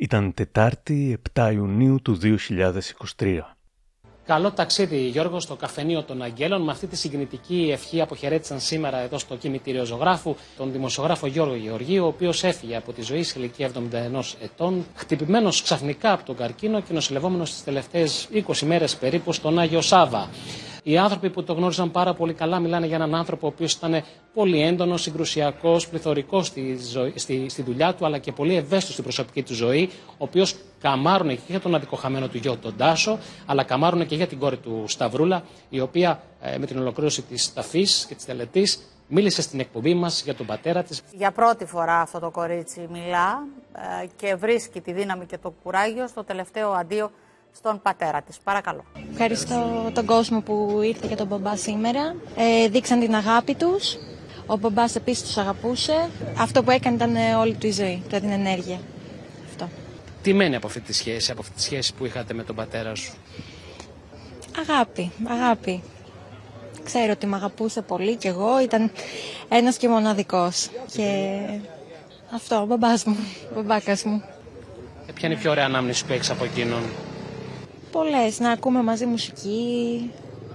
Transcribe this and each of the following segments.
Ήταν Τετάρτη 7 Ιουνίου του 2023. Καλό ταξίδι, Γιώργο, στο καφενείο των Αγγέλων. Με αυτή τη συγκινητική ευχή αποχαιρέτησαν σήμερα εδώ στο κημητήριο ζωγράφου τον δημοσιογράφο Γιώργο Γεωργίου, ο οποίος έφυγε από τη ζωή σε ηλικία 71 ετών, χτυπημένος ξαφνικά από τον καρκίνο και νοσηλευόμενος τις τελευταίες 20 μέρες περίπου στον Άγιο Σάβα. Οι άνθρωποι που το γνώριζαν πάρα πολύ καλά μιλάνε για έναν άνθρωπο ο οποίος ήταν πολύ έντονος, συγκρουσιακός, πληθωρικός στη, στη, στη δουλειά του, αλλά και πολύ ευαίσθητος στην προσωπική του ζωή, ο οποίος καμάρουν και για τον αδικοχαμένο του γιο τον Τάσο, αλλά καμάρουν και για την κόρη του Σταυρούλα, η οποία ε, με την ολοκλήρωση της ταφής και της τελετής μίλησε στην εκπομπή μας για τον πατέρα της. Για πρώτη φορά αυτό το κορίτσι μιλά ε, και βρίσκει τη δύναμη και το κουράγιο στο τελευταίο αντίο στον πατέρα της. Παρακαλώ. Ευχαριστώ τον κόσμο που ήρθε και τον μπαμπά σήμερα. Ε, δείξαν την αγάπη τους. Ο μπαμπάς επίσης τους αγαπούσε. Αυτό που έκανε ήταν όλη του η ζωή, δηλαδή την ενέργεια. Αυτό. Τι μένει από αυτή τη σχέση, από αυτή τη σχέση που είχατε με τον πατέρα σου; Αγάπη, αγάπη. Ξέρω ότι με αγαπούσε πολύ και εγώ, ήταν ένας και μοναδικός. Και αυτό, ο μπαμπάς μου, ο μπαμπάκας μου. Ε, ποια είναι η πιο ωραία ανάμνηση που έχεις από εκείνον; Πολλές, να ακούμε μαζί μουσική.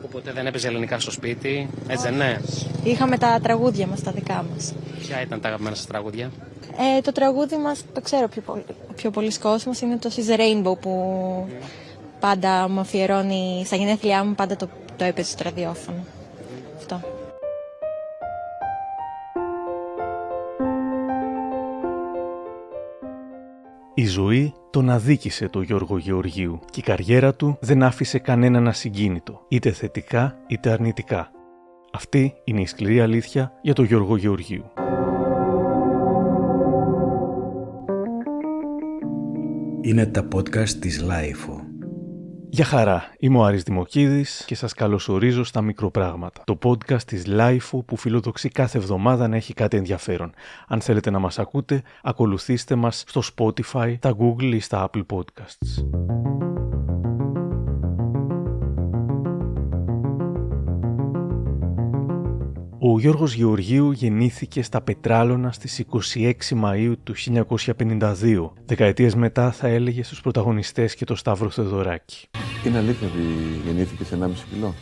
Οπότε δεν έπαιζε ελληνικά στο σπίτι, έτσι δεν είναι; Είχαμε τα τραγούδια μας, τα δικά μας. Ποια ήταν τα αγαπημένα σας τραγούδια; Ε, το τραγούδι μας, το ξέρω πιο πολύ, πιο πολλοί κόσμος, είναι το She's a Rainbow που πάντα μου αφιερώνει, στα γενέθλιά μου πάντα το, το έπαιζε στο ραδιόφωνο. Αυτό. Η ζωή τον αδίκησε το Γιώργο Γεωργίου και η καριέρα του δεν άφησε κανέναν ασυγκίνητο, είτε θετικά είτε αρνητικά. Αυτή είναι η σκληρή αλήθεια για τον Γιώργο Γεωργίου. Είναι τα podcast της LiFO. Γεια χαρά, είμαι ο Άρης Δημοκίδης και σας καλωσορίζω στα μικροπράγματα. Το podcast της LiFO που φιλοδοξεί κάθε εβδομάδα να έχει κάτι ενδιαφέρον. Αν θέλετε να μας ακούτε, ακολουθήστε μας στο Spotify, τα Google ή στα Apple Podcasts. Ο Γιώργος Γεωργίου γεννήθηκε στα Πετράλωνα στις 26 Μαΐου του 1952. Δεκαετίες μετά θα έλεγε στους πρωταγωνιστές και το Σταύρο Θεοδωράκη. Είναι αλήθεια ότι γεννήθηκε σε 1,5 κιλό;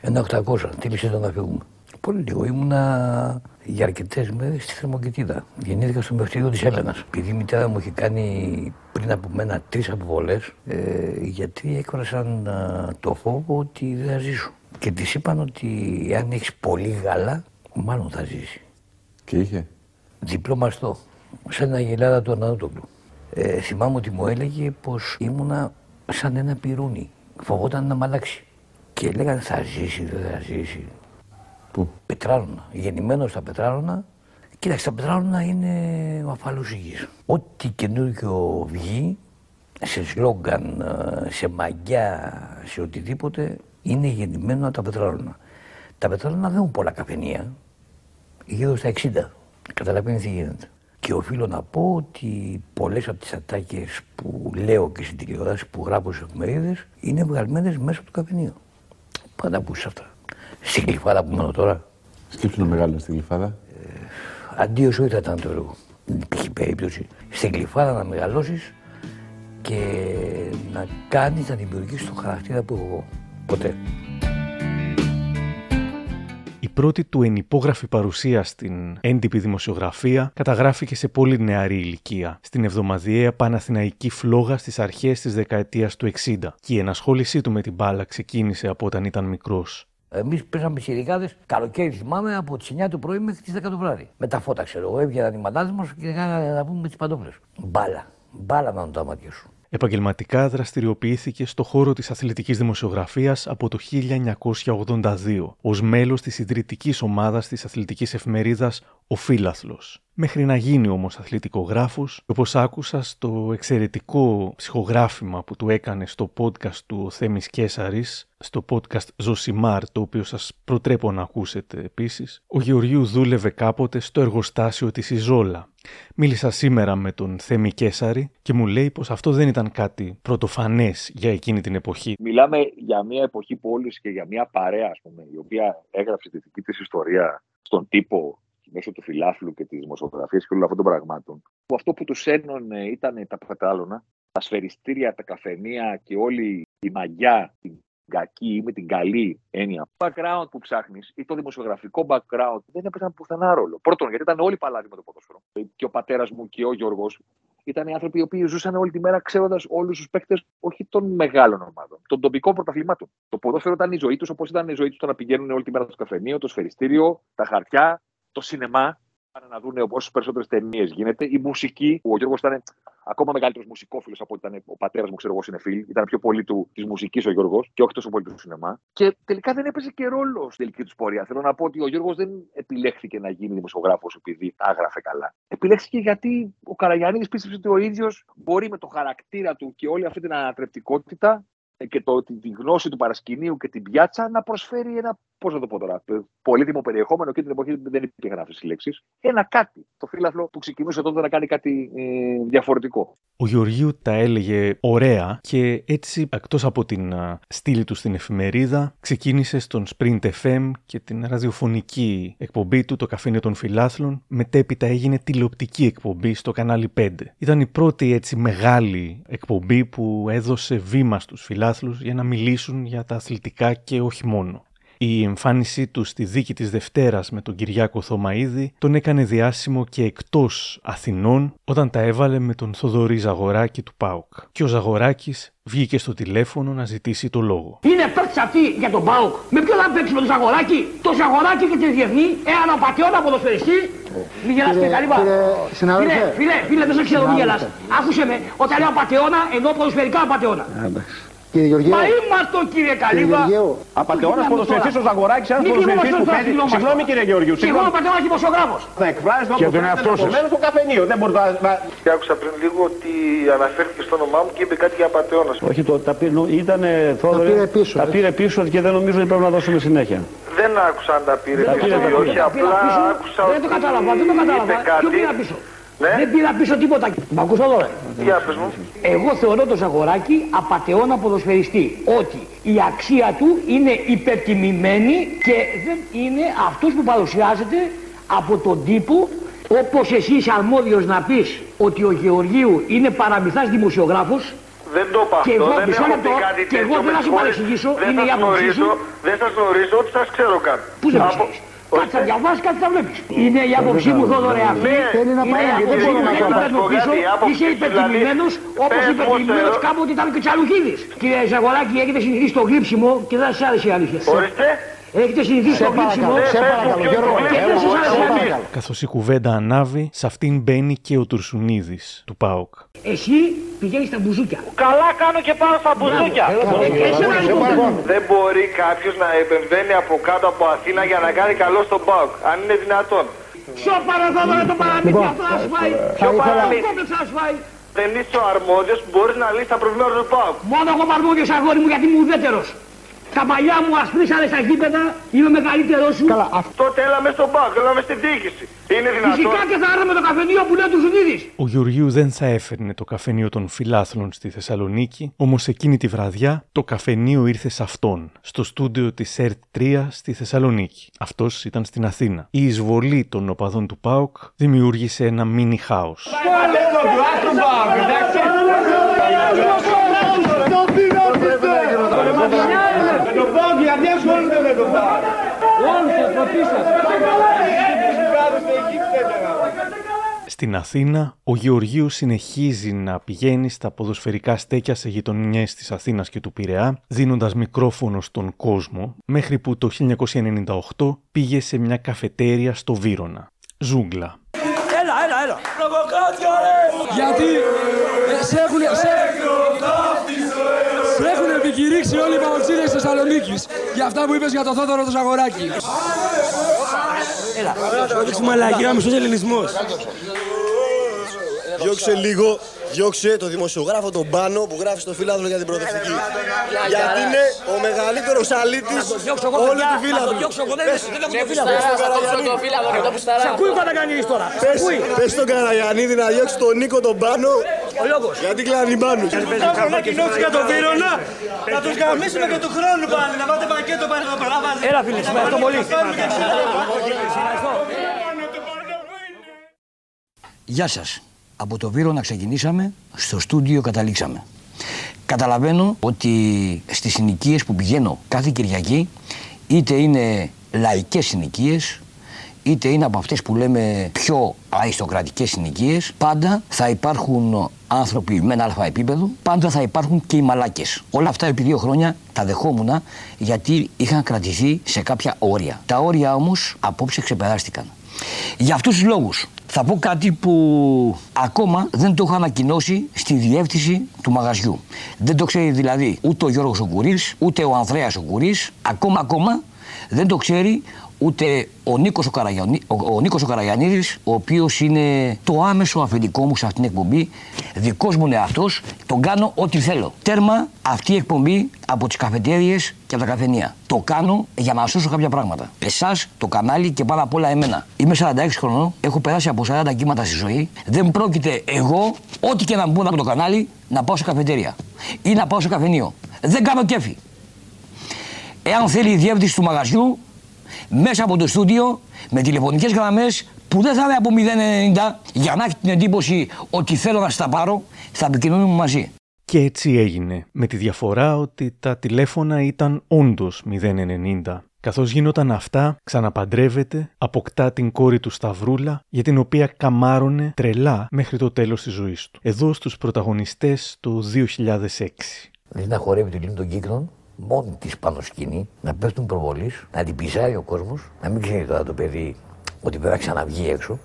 Ένα 800, τίλησε το να φύγουμε. Πολύ λίγο. Ήμουνα για αρκετές μέρες στη Θερμοκοιτίδα. Γεννήθηκα στο μευτήριο της Έλενας. Επειδή η μητέρα μου είχε κάνει πριν από μένα τρεις αποβολές, ε, γιατί έκφρασαν ε, το φόβο ότι δεν θα ζήσω. Και της είπαν ότι αν έχεις πολύ γάλα, μάλλον θα ζήσει. Και είχε. Διπλό μαστό. Σε ένα γελάδα του Ανατολού. Ε, θυμάμαι ότι μου έλεγε πως ήμουνα σαν ένα πυρούνι. Φοβόταν να μ' αλλάξει. Και λέγανε θα ζήσει, δεν θα ζήσει. Πού; Πετράλωνα. Γεννημένος στα πετράλωνα. Κοίταξε, τα πετράλωνα είναι ο αφαλούς Ό,τι καινούργιο βγει, σε σλόγκαν, σε μαγιά, σε οτιδήποτε, είναι γεννημένο από τα πετράλωνα. Τα πετράλωνα δεν έχουν πολλά καφενεία. Γύρω στα 60. Καταλαβαίνεις τι γίνεται. Και οφείλω να πω ότι πολλές από τις ατάκες που λέω και στην τηλεόραση που γράφω στις εφημερίδες είναι βγαλμένες μέσα από το καφενείο. Πού να τα ακούσεις αυτά. Στην Γλυφάδα που μένω τώρα. Σκέψου να μεγάλωνα στην Γλυφάδα. Ε, αντίο σου ήταν το έργο. Δεν υπήρχε περίπτωση. Στην κλειφάδα να μεγαλώσεις και να κάνεις να δημιουργήσεις το χαρακτήρα που έχω εγώ. Ποτέ. Η πρώτη του ενυπόγραφη παρουσία στην έντυπη δημοσιογραφία καταγράφηκε σε πολύ νεαρή ηλικία, στην εβδομαδιαία Παναθηναϊκή φλόγα στις αρχές της δεκαετίας του 60 και η ενασχόλησή του με την μπάλα ξεκίνησε από όταν ήταν μικρός. Εμείς παίζαμε σειρικάδε καλοκαίρι, θυμάμαι, από τις 9 το πρωί μέχρι τις 10 το βράδυ. Με τα φώτα, ξέρω εγώ, έβγαιναν οι μαντάδες μας και να πούμε με τις παντόφλες. Μπάλα. Μπάλα να τα μάτια σου. Επαγγελματικά δραστηριοποιήθηκε στο χώρο της αθλητικής δημοσιογραφίας από το 1982 ως μέλος της ιδρυτικής ομάδας της αθλητικής εφημερίδας «Ο Φύλαθλος». Μέχρι να γίνει όμως αθλητικογράφος, όπως άκουσα στο εξαιρετικό ψυχογράφημα που του έκανε στο podcast του Θέμης Κέσαρης, στο podcast Ζωσιμάρ, το οποίο σας προτρέπω να ακούσετε επίσης, ο Γεωργίου δούλευε κάποτε στο εργοστάσιο της Ιζόλα. Μίλησα σήμερα με τον Θέμη Κέσαρη και μου λέει πως αυτό δεν ήταν κάτι πρωτοφανές για εκείνη την εποχή. Μιλάμε για μια εποχή πόλης και για μια παρέα, ας πούμε, η οποία έγραψε τη δική της ιστορία στον τύπο μέσω του φιλάθλου και της δημοσιογραφίας και όλων αυτών των πραγμάτων, που αυτό που τους ένωνε ήταν τα πετάλωνα, τα σφαιριστήρια, τα καφενεία και όλη η μαγιά, την κακή ή με την καλή έννοια. Το background που ψάχνεις ή το δημοσιογραφικό background δεν έπαιζαν πουθενά ρόλο. Πρώτον, γιατί ήταν όλοι παλάβοι με το ποδόσφαιρο. Και ο πατέρας μου και ο Γιώργος ήταν άνθρωποι οι οποίοι ζούσαν όλη τη μέρα ξέροντας όλους τους παίκτες, όχι των μεγάλων ομάδων, των τοπικών πρωταθλημάτων. Το ποδόσφαιρο ήταν η ζωή τους, όπως ήταν η ζωή τους το να πηγαίνουν όλη τη μέρα στο καφενείο, το σφαιριστήριο, τα χαρτιά, το σινεμά. Πάνε να δουν όσε περισσότερες ταινίες γίνεται. Η μουσική, που ο Γιώργος ήταν ακόμα μεγαλύτερος μουσικόφιλος από ότι ήταν ο πατέρας μου, ξέρω εγώ, συνεφίλ. Ήταν πιο πολύ της μουσικής ο Γιώργος και όχι τόσο πολύ του σινεμά. Και τελικά δεν έπαιζε και ρόλο στην τελική τους πορεία. Θέλω να πω ότι ο Γιώργος δεν επιλέχθηκε να γίνει δημοσιογράφος επειδή τα έγραφε καλά. Επιλέχθηκε γιατί ο Καραγιάννη πίστεψε ότι ο ίδιος μπορεί με το χαρακτήρα του και όλη αυτή την ανατρεπτικότητα και το, τη γνώση του παρασκηνίου και την πιάτσα να προσφέρει ένα, πώς να το πω τώρα, πολύτιμο περιεχόμενο και την εποχή δεν υπήρχε γράφει λέξει. Ένα κάτι. Το φύλαθλο που ξεκινούσε τότε να κάνει κάτι ε, διαφορετικό. Ο Γεωργίου τα έλεγε ωραία και έτσι, εκτός από την α, στήλη του στην εφημερίδα, ξεκίνησε στον Sprint FM και την ραδιοφωνική εκπομπή του, το Καφένιο των Φιλάθλων. Μετέπειτα έγινε τηλεοπτική εκπομπή στο κανάλι 5. Ήταν η πρώτη έτσι μεγάλη εκπομπή που έδωσε βήμα στους φιλάθλους για να μιλήσουν για τα αθλητικά και όχι μόνο. Η εμφάνισή τους στη δίκη της Δευτέρας με τον Κυριάκο Θωμαίδη τον έκανε διάσημο και εκτός Αθηνών όταν τα έβαλε με τον Θοδωρή Ζαγοράκη του ΠΑΟΚ. Και ο Ζαγοράκης βγήκε στο τηλέφωνο να ζητήσει το λόγο. Είναι παίκτη αυτή για τον ΠΑΟΚ. Με ποιον θα παίξεις με τον Ζαγοράκη, το Ζαγοράκη και τη Διεθνή, έναν απαταιώνα ποδοσφαιριστή. Μη γελάς και καλή Φίλε, φίλε, φίλε, δεν σε ξέρω, μη γελάς. Άκουσε με, όταν λέω απαταιώνα, εννοώ ποδοσφαιρικά απαταιώνα. Κύριε Γεωργίου. Μα είμαστε κύριε Καλύβα. Απαταιώνας ποδοσφαιριστής ο Ζαγοράκης, ένας ποδοσφαιριστής που παίζει. Συγγνώμη κύριε Γεωργίου. Και εγώ απαταιώνας δημοσιογράφος. Θα εκφράζεται όπω τον εαυτό σα. στο καφενείο. Δεν μπορείς να. Και άκουσα πριν λίγο ότι αναφέρθηκε στο όνομά μου και είπε κάτι για απαταιώνας. Όχι, το, τα πήρε, ήταν Θόδωρη, τα πήρε πίσω, τα πήρε πίσω και δεν νομίζω ότι πρέπει να δώσουμε συνέχεια. Δεν άκουσα αν τα πήρε πίσω. Όχι, απλά άκουσα ότι. Δεν το κατάλαβα, δεν το κατάλαβα. Ποιο πήρα πίσω; Ναι. Δεν πήρα πίσω τίποτα. Μ' ακούς εδώ, ρε. Για πες μου. Εγώ θεωρώ το Ζαγοράκη απατεώνα ποδοσφαιριστή. Ότι η αξία του είναι υπερτιμημένη και δεν είναι αυτός που παρουσιάζεται από τον τύπο όπως εσύ είσαι αρμόδιος να πεις ότι ο Γεωργίου είναι παραμυθάς δημοσιογράφος δεν το είπα και αυτό, εγώ, δεν έχω πει κάτι και εγώ δεν θα σου παρεξηγήσω, είναι η άποψή σου. Δεν σας γνωρίζω, ότι σας ξέρω καν. Πού δεν από... ξέρεις. Κάτι θα διαβάσει, κάτι θα βλέπεις. Είναι η άποψή μου, Θόδωρε, αυτή. Θέλει να πάει, δεν μπορεί να πάει. Είσαι υπερτιμημένος, όπως υπερτιμημένος κάποτε ήταν και Τσαλουχίδη. Κύριε Ζαγοράκη, έχετε συνηθίσει το γλύψιμο και δεν σας άρεσε η αλήθεια. Ορίστε. Έχετε συνηθίσει το γλύψιμο. Σε παρακαλώ, Γιώργο. Καθώ η κουβέντα ανάβει, σε αυτήν μπαίνει και ο Τουρσουνίδη του ΠΑΟΚ. Εσύ πηγαίνει στα μπουζούκια. Καλά κάνω και πάω στα μπουζούκια. Δεν μπορεί κάποιο να επεμβαίνει από κάτω από Αθήνα για να κάνει καλό στον ΠΑΟΚ, αν είναι δυνατόν. Ποιο παραδόδωρο το παραμύθι αυτό θα σου φάει. Ποιο παραμύθι. θα σου φάει. Δεν είσαι ο αρμόδιο που μπορεί να λύσει τα προβλήματα του ΠΑΟΚ. Μόνο εγώ είμαι αρμόδιο αγόρι μου γιατί είμαι ουδέτερο. Τα μαλλιά μου ασπρίσανε στα γήπεδα, είμαι μεγαλύτερο σου. Καλά, αυτό τέλαμε στον ΠΑΟΚ, έλαμε στη διοίκηση. Είναι δυνατόν. Φυσικά και θα άραμε το καφενείο που λέει του Ζουνίδη. Ο Γεωργίου δεν θα έφερνε το καφενείο των φιλάθλων στη Θεσσαλονίκη, όμω εκείνη τη βραδιά το καφενείο ήρθε σε αυτόν, στο στούντιο τη ΕΡΤ 3 στη Θεσσαλονίκη. Αυτό ήταν στην Αθήνα. Η εισβολή των οπαδών του ΠΑΟΚ δημιούργησε ένα μίνι χάο. Στην Αθήνα, ο Γεωργίου συνεχίζει να πηγαίνει στα ποδοσφαιρικά στέκια σε γειτονιές της Αθήνας και του Πειραιά, δίνοντας μικρόφωνο στον κόσμο, μέχρι που το 1998 πήγε σε μια καφετέρια στο Βύρονα. Ζούγκλα. Έλα, έλα, έλα. Γιατί ε, σε έχουν, σε, σε έχουν επικηρύξει όλοι οι παοξίδες της Θεσσαλονίκης για αυτά που είπες για το Θόδωρο το Ζαγοράκη. Έλα, όχι μαλακία, μισός ελληνισμός. Διώξε λίγο, διώξε το δημοσιογράφο τον Πάνο που γράφει στο φύλαδρο για την προοδευτική. Γιατί είναι ο μεγαλύτερος αλήτης όλη τη φύλαδρο. Σε ακούει πάντα κανείς τώρα. Πες στον Καραγιανίδη να διώξει τον Νίκο τον Πάνο. Γιατί κλάνει πάνω. Θα ανακοινώσει για τον Βύρονα, θα τους γαμίσουμε και του χρόνου πάλι, να πάτε πακέτο πάλι να παραβάζει. Έλα φίλε, ευχαριστώ πολύ. Γεια σας. Από το Βύρο να ξεκινήσαμε, στο στούντιο καταλήξαμε. Καταλαβαίνω ότι στις συνοικίες που πηγαίνω κάθε Κυριακή, είτε είναι λαϊκές συνοικίες, είτε είναι από αυτές που λέμε πιο αριστοκρατικές συνοικίες, πάντα θα υπάρχουν άνθρωποι με ένα αλφα επίπεδο, πάντα θα υπάρχουν και οι μαλάκες. Όλα αυτά επί δύο χρόνια τα δεχόμουν γιατί είχαν κρατηθεί σε κάποια όρια. Τα όρια όμως απόψε ξεπεράστηκαν. Για αυτούς τους λόγους θα πω κάτι που ακόμα δεν το έχω ανακοινώσει στη διεύθυνση του μαγαζιού. Δεν το ξέρει δηλαδή ούτε ο Γιώργος ο ούτε ο Ανδρέας ο ακόμα ακόμα δεν το ξέρει ούτε ο Νίκος ο, Καραγιανί, ο, ο, Νίκος ο Καραγιανίδης, ο οποίος είναι το άμεσο αφεντικό μου σε αυτήν την εκπομπή, δικός μου είναι αυτός, τον κάνω ό,τι θέλω. Τέρμα αυτή η εκπομπή από τις καφετέριες και από τα καφενεία. Το κάνω για να σώσω κάποια πράγματα. Εσάς, το κανάλι και πάνω απ' όλα εμένα. Είμαι 46 χρονών, έχω περάσει από 40 κύματα στη ζωή. Δεν πρόκειται εγώ, ό,τι και να μου από το κανάλι, να πάω σε καφετέρια ή να πάω σε καφενείο. Δεν κάνω κέφι. Εάν θέλει η διεύθυνση του μαγαζιού, μέσα από το στούντιο με τηλεφωνικές γραμμές που δεν θα είναι από 090 για να έχει την εντύπωση ότι θέλω να στα πάρω, θα επικοινωνούμε μαζί. Και έτσι έγινε, με τη διαφορά ότι τα τηλέφωνα ήταν όντως 090. Καθώς γίνονταν αυτά, ξαναπαντρεύεται, αποκτά την κόρη του Σταυρούλα, για την οποία καμάρωνε τρελά μέχρι το τέλος της ζωής του. Εδώ στους πρωταγωνιστές του 2006. Δηλαδή να χορεύει την λίμνη των κύκλων, μόνη της πάνω σκηνή, να πέφτουν προβολής, να την πηζάει ο κόσμος, να μην ξέρει τώρα το παιδί ότι πρέπει να ξαναβγεί έξω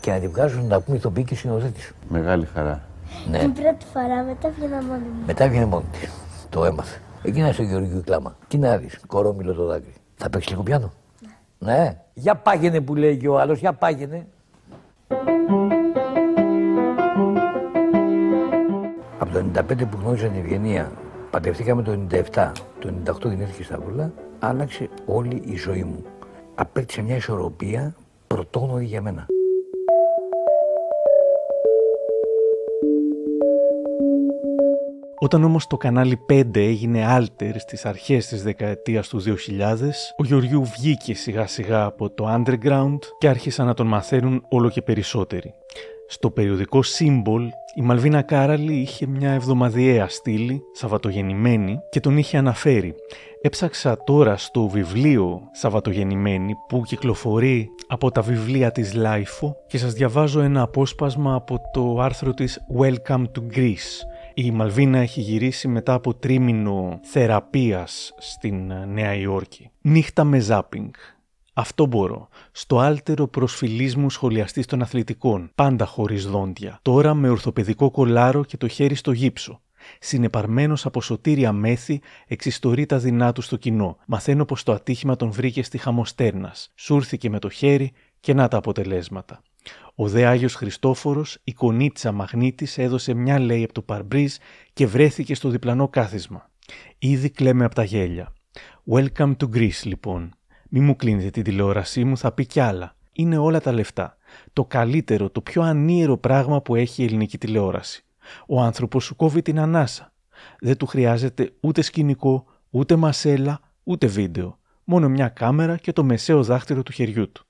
και να την βγάζουν να πούμε ηθοποιή και συνοδέτη. Μεγάλη χαρά. Ναι. Την πρώτη φορά μετά βγαίνα μόνη μου. Μετά βγαίνει μόνη της. Το έμαθε. Εκεί στο Γεωργίου Κλάμα. Τι να δεις, κορόμιλο το δάκρυ. Θα παίξεις λίγο πιάνο; Ναι. ναι. Για πάγαινε που λέει και ο άλλος, για πάγαινε. Από το 95 που γνώριζα την Ευγενία Παντρευτήκαμε το 97, το 98 γεννήθηκε στα Βούλα, άλλαξε όλη η ζωή μου. Απέκτησε μια ισορροπία πρωτόγνωρη για μένα. Όταν όμως το κανάλι 5 έγινε alter στις αρχές της δεκαετίας του 2000, ο Γεωργιού βγήκε σιγά σιγά από το underground και άρχισαν να τον μαθαίνουν όλο και περισσότεροι. Στο περιοδικό Symbol, η Μαλβίνα Κάραλη είχε μια εβδομαδιαία στήλη, Σαββατογεννημένη, και τον είχε αναφέρει. Έψαξα τώρα στο βιβλίο Σαββατογεννημένη που κυκλοφορεί από τα βιβλία της LiFO και σας διαβάζω ένα απόσπασμα από το άρθρο της Welcome to Greece. Η Μαλβίνα έχει γυρίσει μετά από τρίμηνο θεραπείας στην Νέα Υόρκη. Νύχτα με ζάπινγκ. Αυτό μπορώ. Στο άλτερο προσφυλής μου σχολιαστή των αθλητικών, πάντα χωρίς δόντια. Τώρα με ορθοπαιδικό κολάρο και το χέρι στο γύψο. Συνεπαρμένος από σωτήρια μέθη, εξιστορεί τα δεινά του στο κοινό. Μαθαίνω πως το ατύχημα τον βρήκε στη χαμοστέρνας. Σούρθηκε με το χέρι και να τα αποτελέσματα. Ο δε Άγιος Χριστόφορος, η κονίτσα μαγνήτης, έδωσε μια λέει από το παρμπρίζ και βρέθηκε στο διπλανό κάθισμα. Ήδη κλαίμε από τα γέλια. Welcome to Greece, λοιπόν. Μη μου κλείνετε την τηλεόρασή μου, θα πει κι άλλα. Είναι όλα τα λεφτά. Το καλύτερο, το πιο ανίερο πράγμα που έχει η ελληνική τηλεόραση. Ο άνθρωπος σου κόβει την ανάσα. Δεν του χρειάζεται ούτε σκηνικό, ούτε μασέλα, ούτε βίντεο. Μόνο μια κάμερα και το μεσαίο δάχτυλο του χεριού του.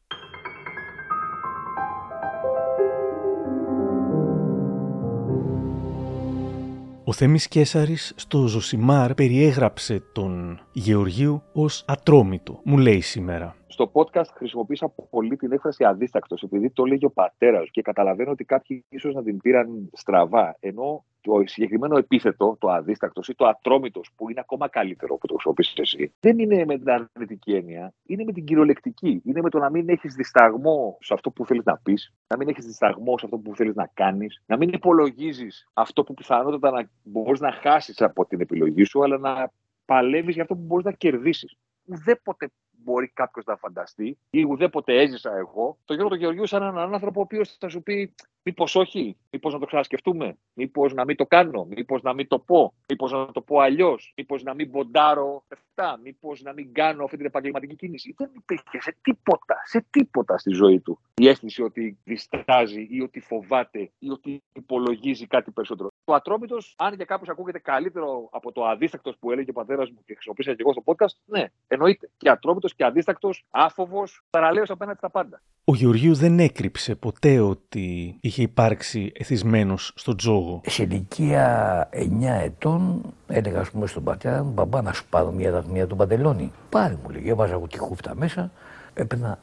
Ο Θέμης Κέσαρης στο Ζωσιμάρ περιέγραψε τον Γεωργίου ως ατρόμητο, μου λέει σήμερα. Στο podcast χρησιμοποίησα πολύ την έκφραση αδίστακτος, επειδή το λέγει ο πατέρας και καταλαβαίνω ότι κάποιοι ίσως να την πήραν στραβά. Ενώ το συγκεκριμένο επίθετο, το αδίστακτος ή το ατρόμητος, που είναι ακόμα καλύτερο που το χρησιμοποιήσει εσύ, δεν είναι με την αρνητική έννοια, είναι με την κυριολεκτική. Είναι με το να μην έχεις δισταγμό σε αυτό που θέλεις να πεις, να μην έχεις δισταγμό σε αυτό που θέλεις να κάνεις, να μην υπολογίζεις αυτό που πιθανότατα να μπορείς να χάσεις από την επιλογή σου, αλλά να παλεύεις για αυτό που μπορείς να κερδίσεις. Ουδέποτε μπορεί κάποιος να φανταστεί ή ουδέποτε έζησα εγώ, το Γιώργο του Γεωργίου σαν έναν άνθρωπο ο οποίος θα σου πει Μήπως όχι, μήπως να το ξανασκεφτούμε, μήπως να μην το κάνω, μήπως να μην το πω, μήπως να το πω αλλιώς, μήπως να μην ποντάρω αυτά, μήπως να μην κάνω αυτή την επαγγελματική κίνηση. Δεν υπήρχε σε τίποτα, σε τίποτα στη ζωή του η αίσθηση ότι διστάζει ή ότι φοβάται ή ότι υπολογίζει κάτι περισσότερο. Το ατρόμητος, αν για κάποιου ακούγεται καλύτερο από το αδίστακτος που έλεγε ο πατέρας μου και χρησιμοποίησα και εγώ στο podcast, ναι, εννοείται. Και ατρόμητος και αδίστακτος, άφοβος, θαραλέο απέναντι στα πάντα. Ο Γεωργίου δεν έκρυψε ποτέ ότι είχε υπάρξει εθισμένος στον τζόγο. Σε ηλικία 9 ετών έλεγα, ας πούμε, στον πατέρα μου, μπαμπά, να σου πάρω μια δραχμία του παντελόνι. Πάρε μου, λέγε, έβαζα εγώ τη χούφτα μέσα, έπαιρνα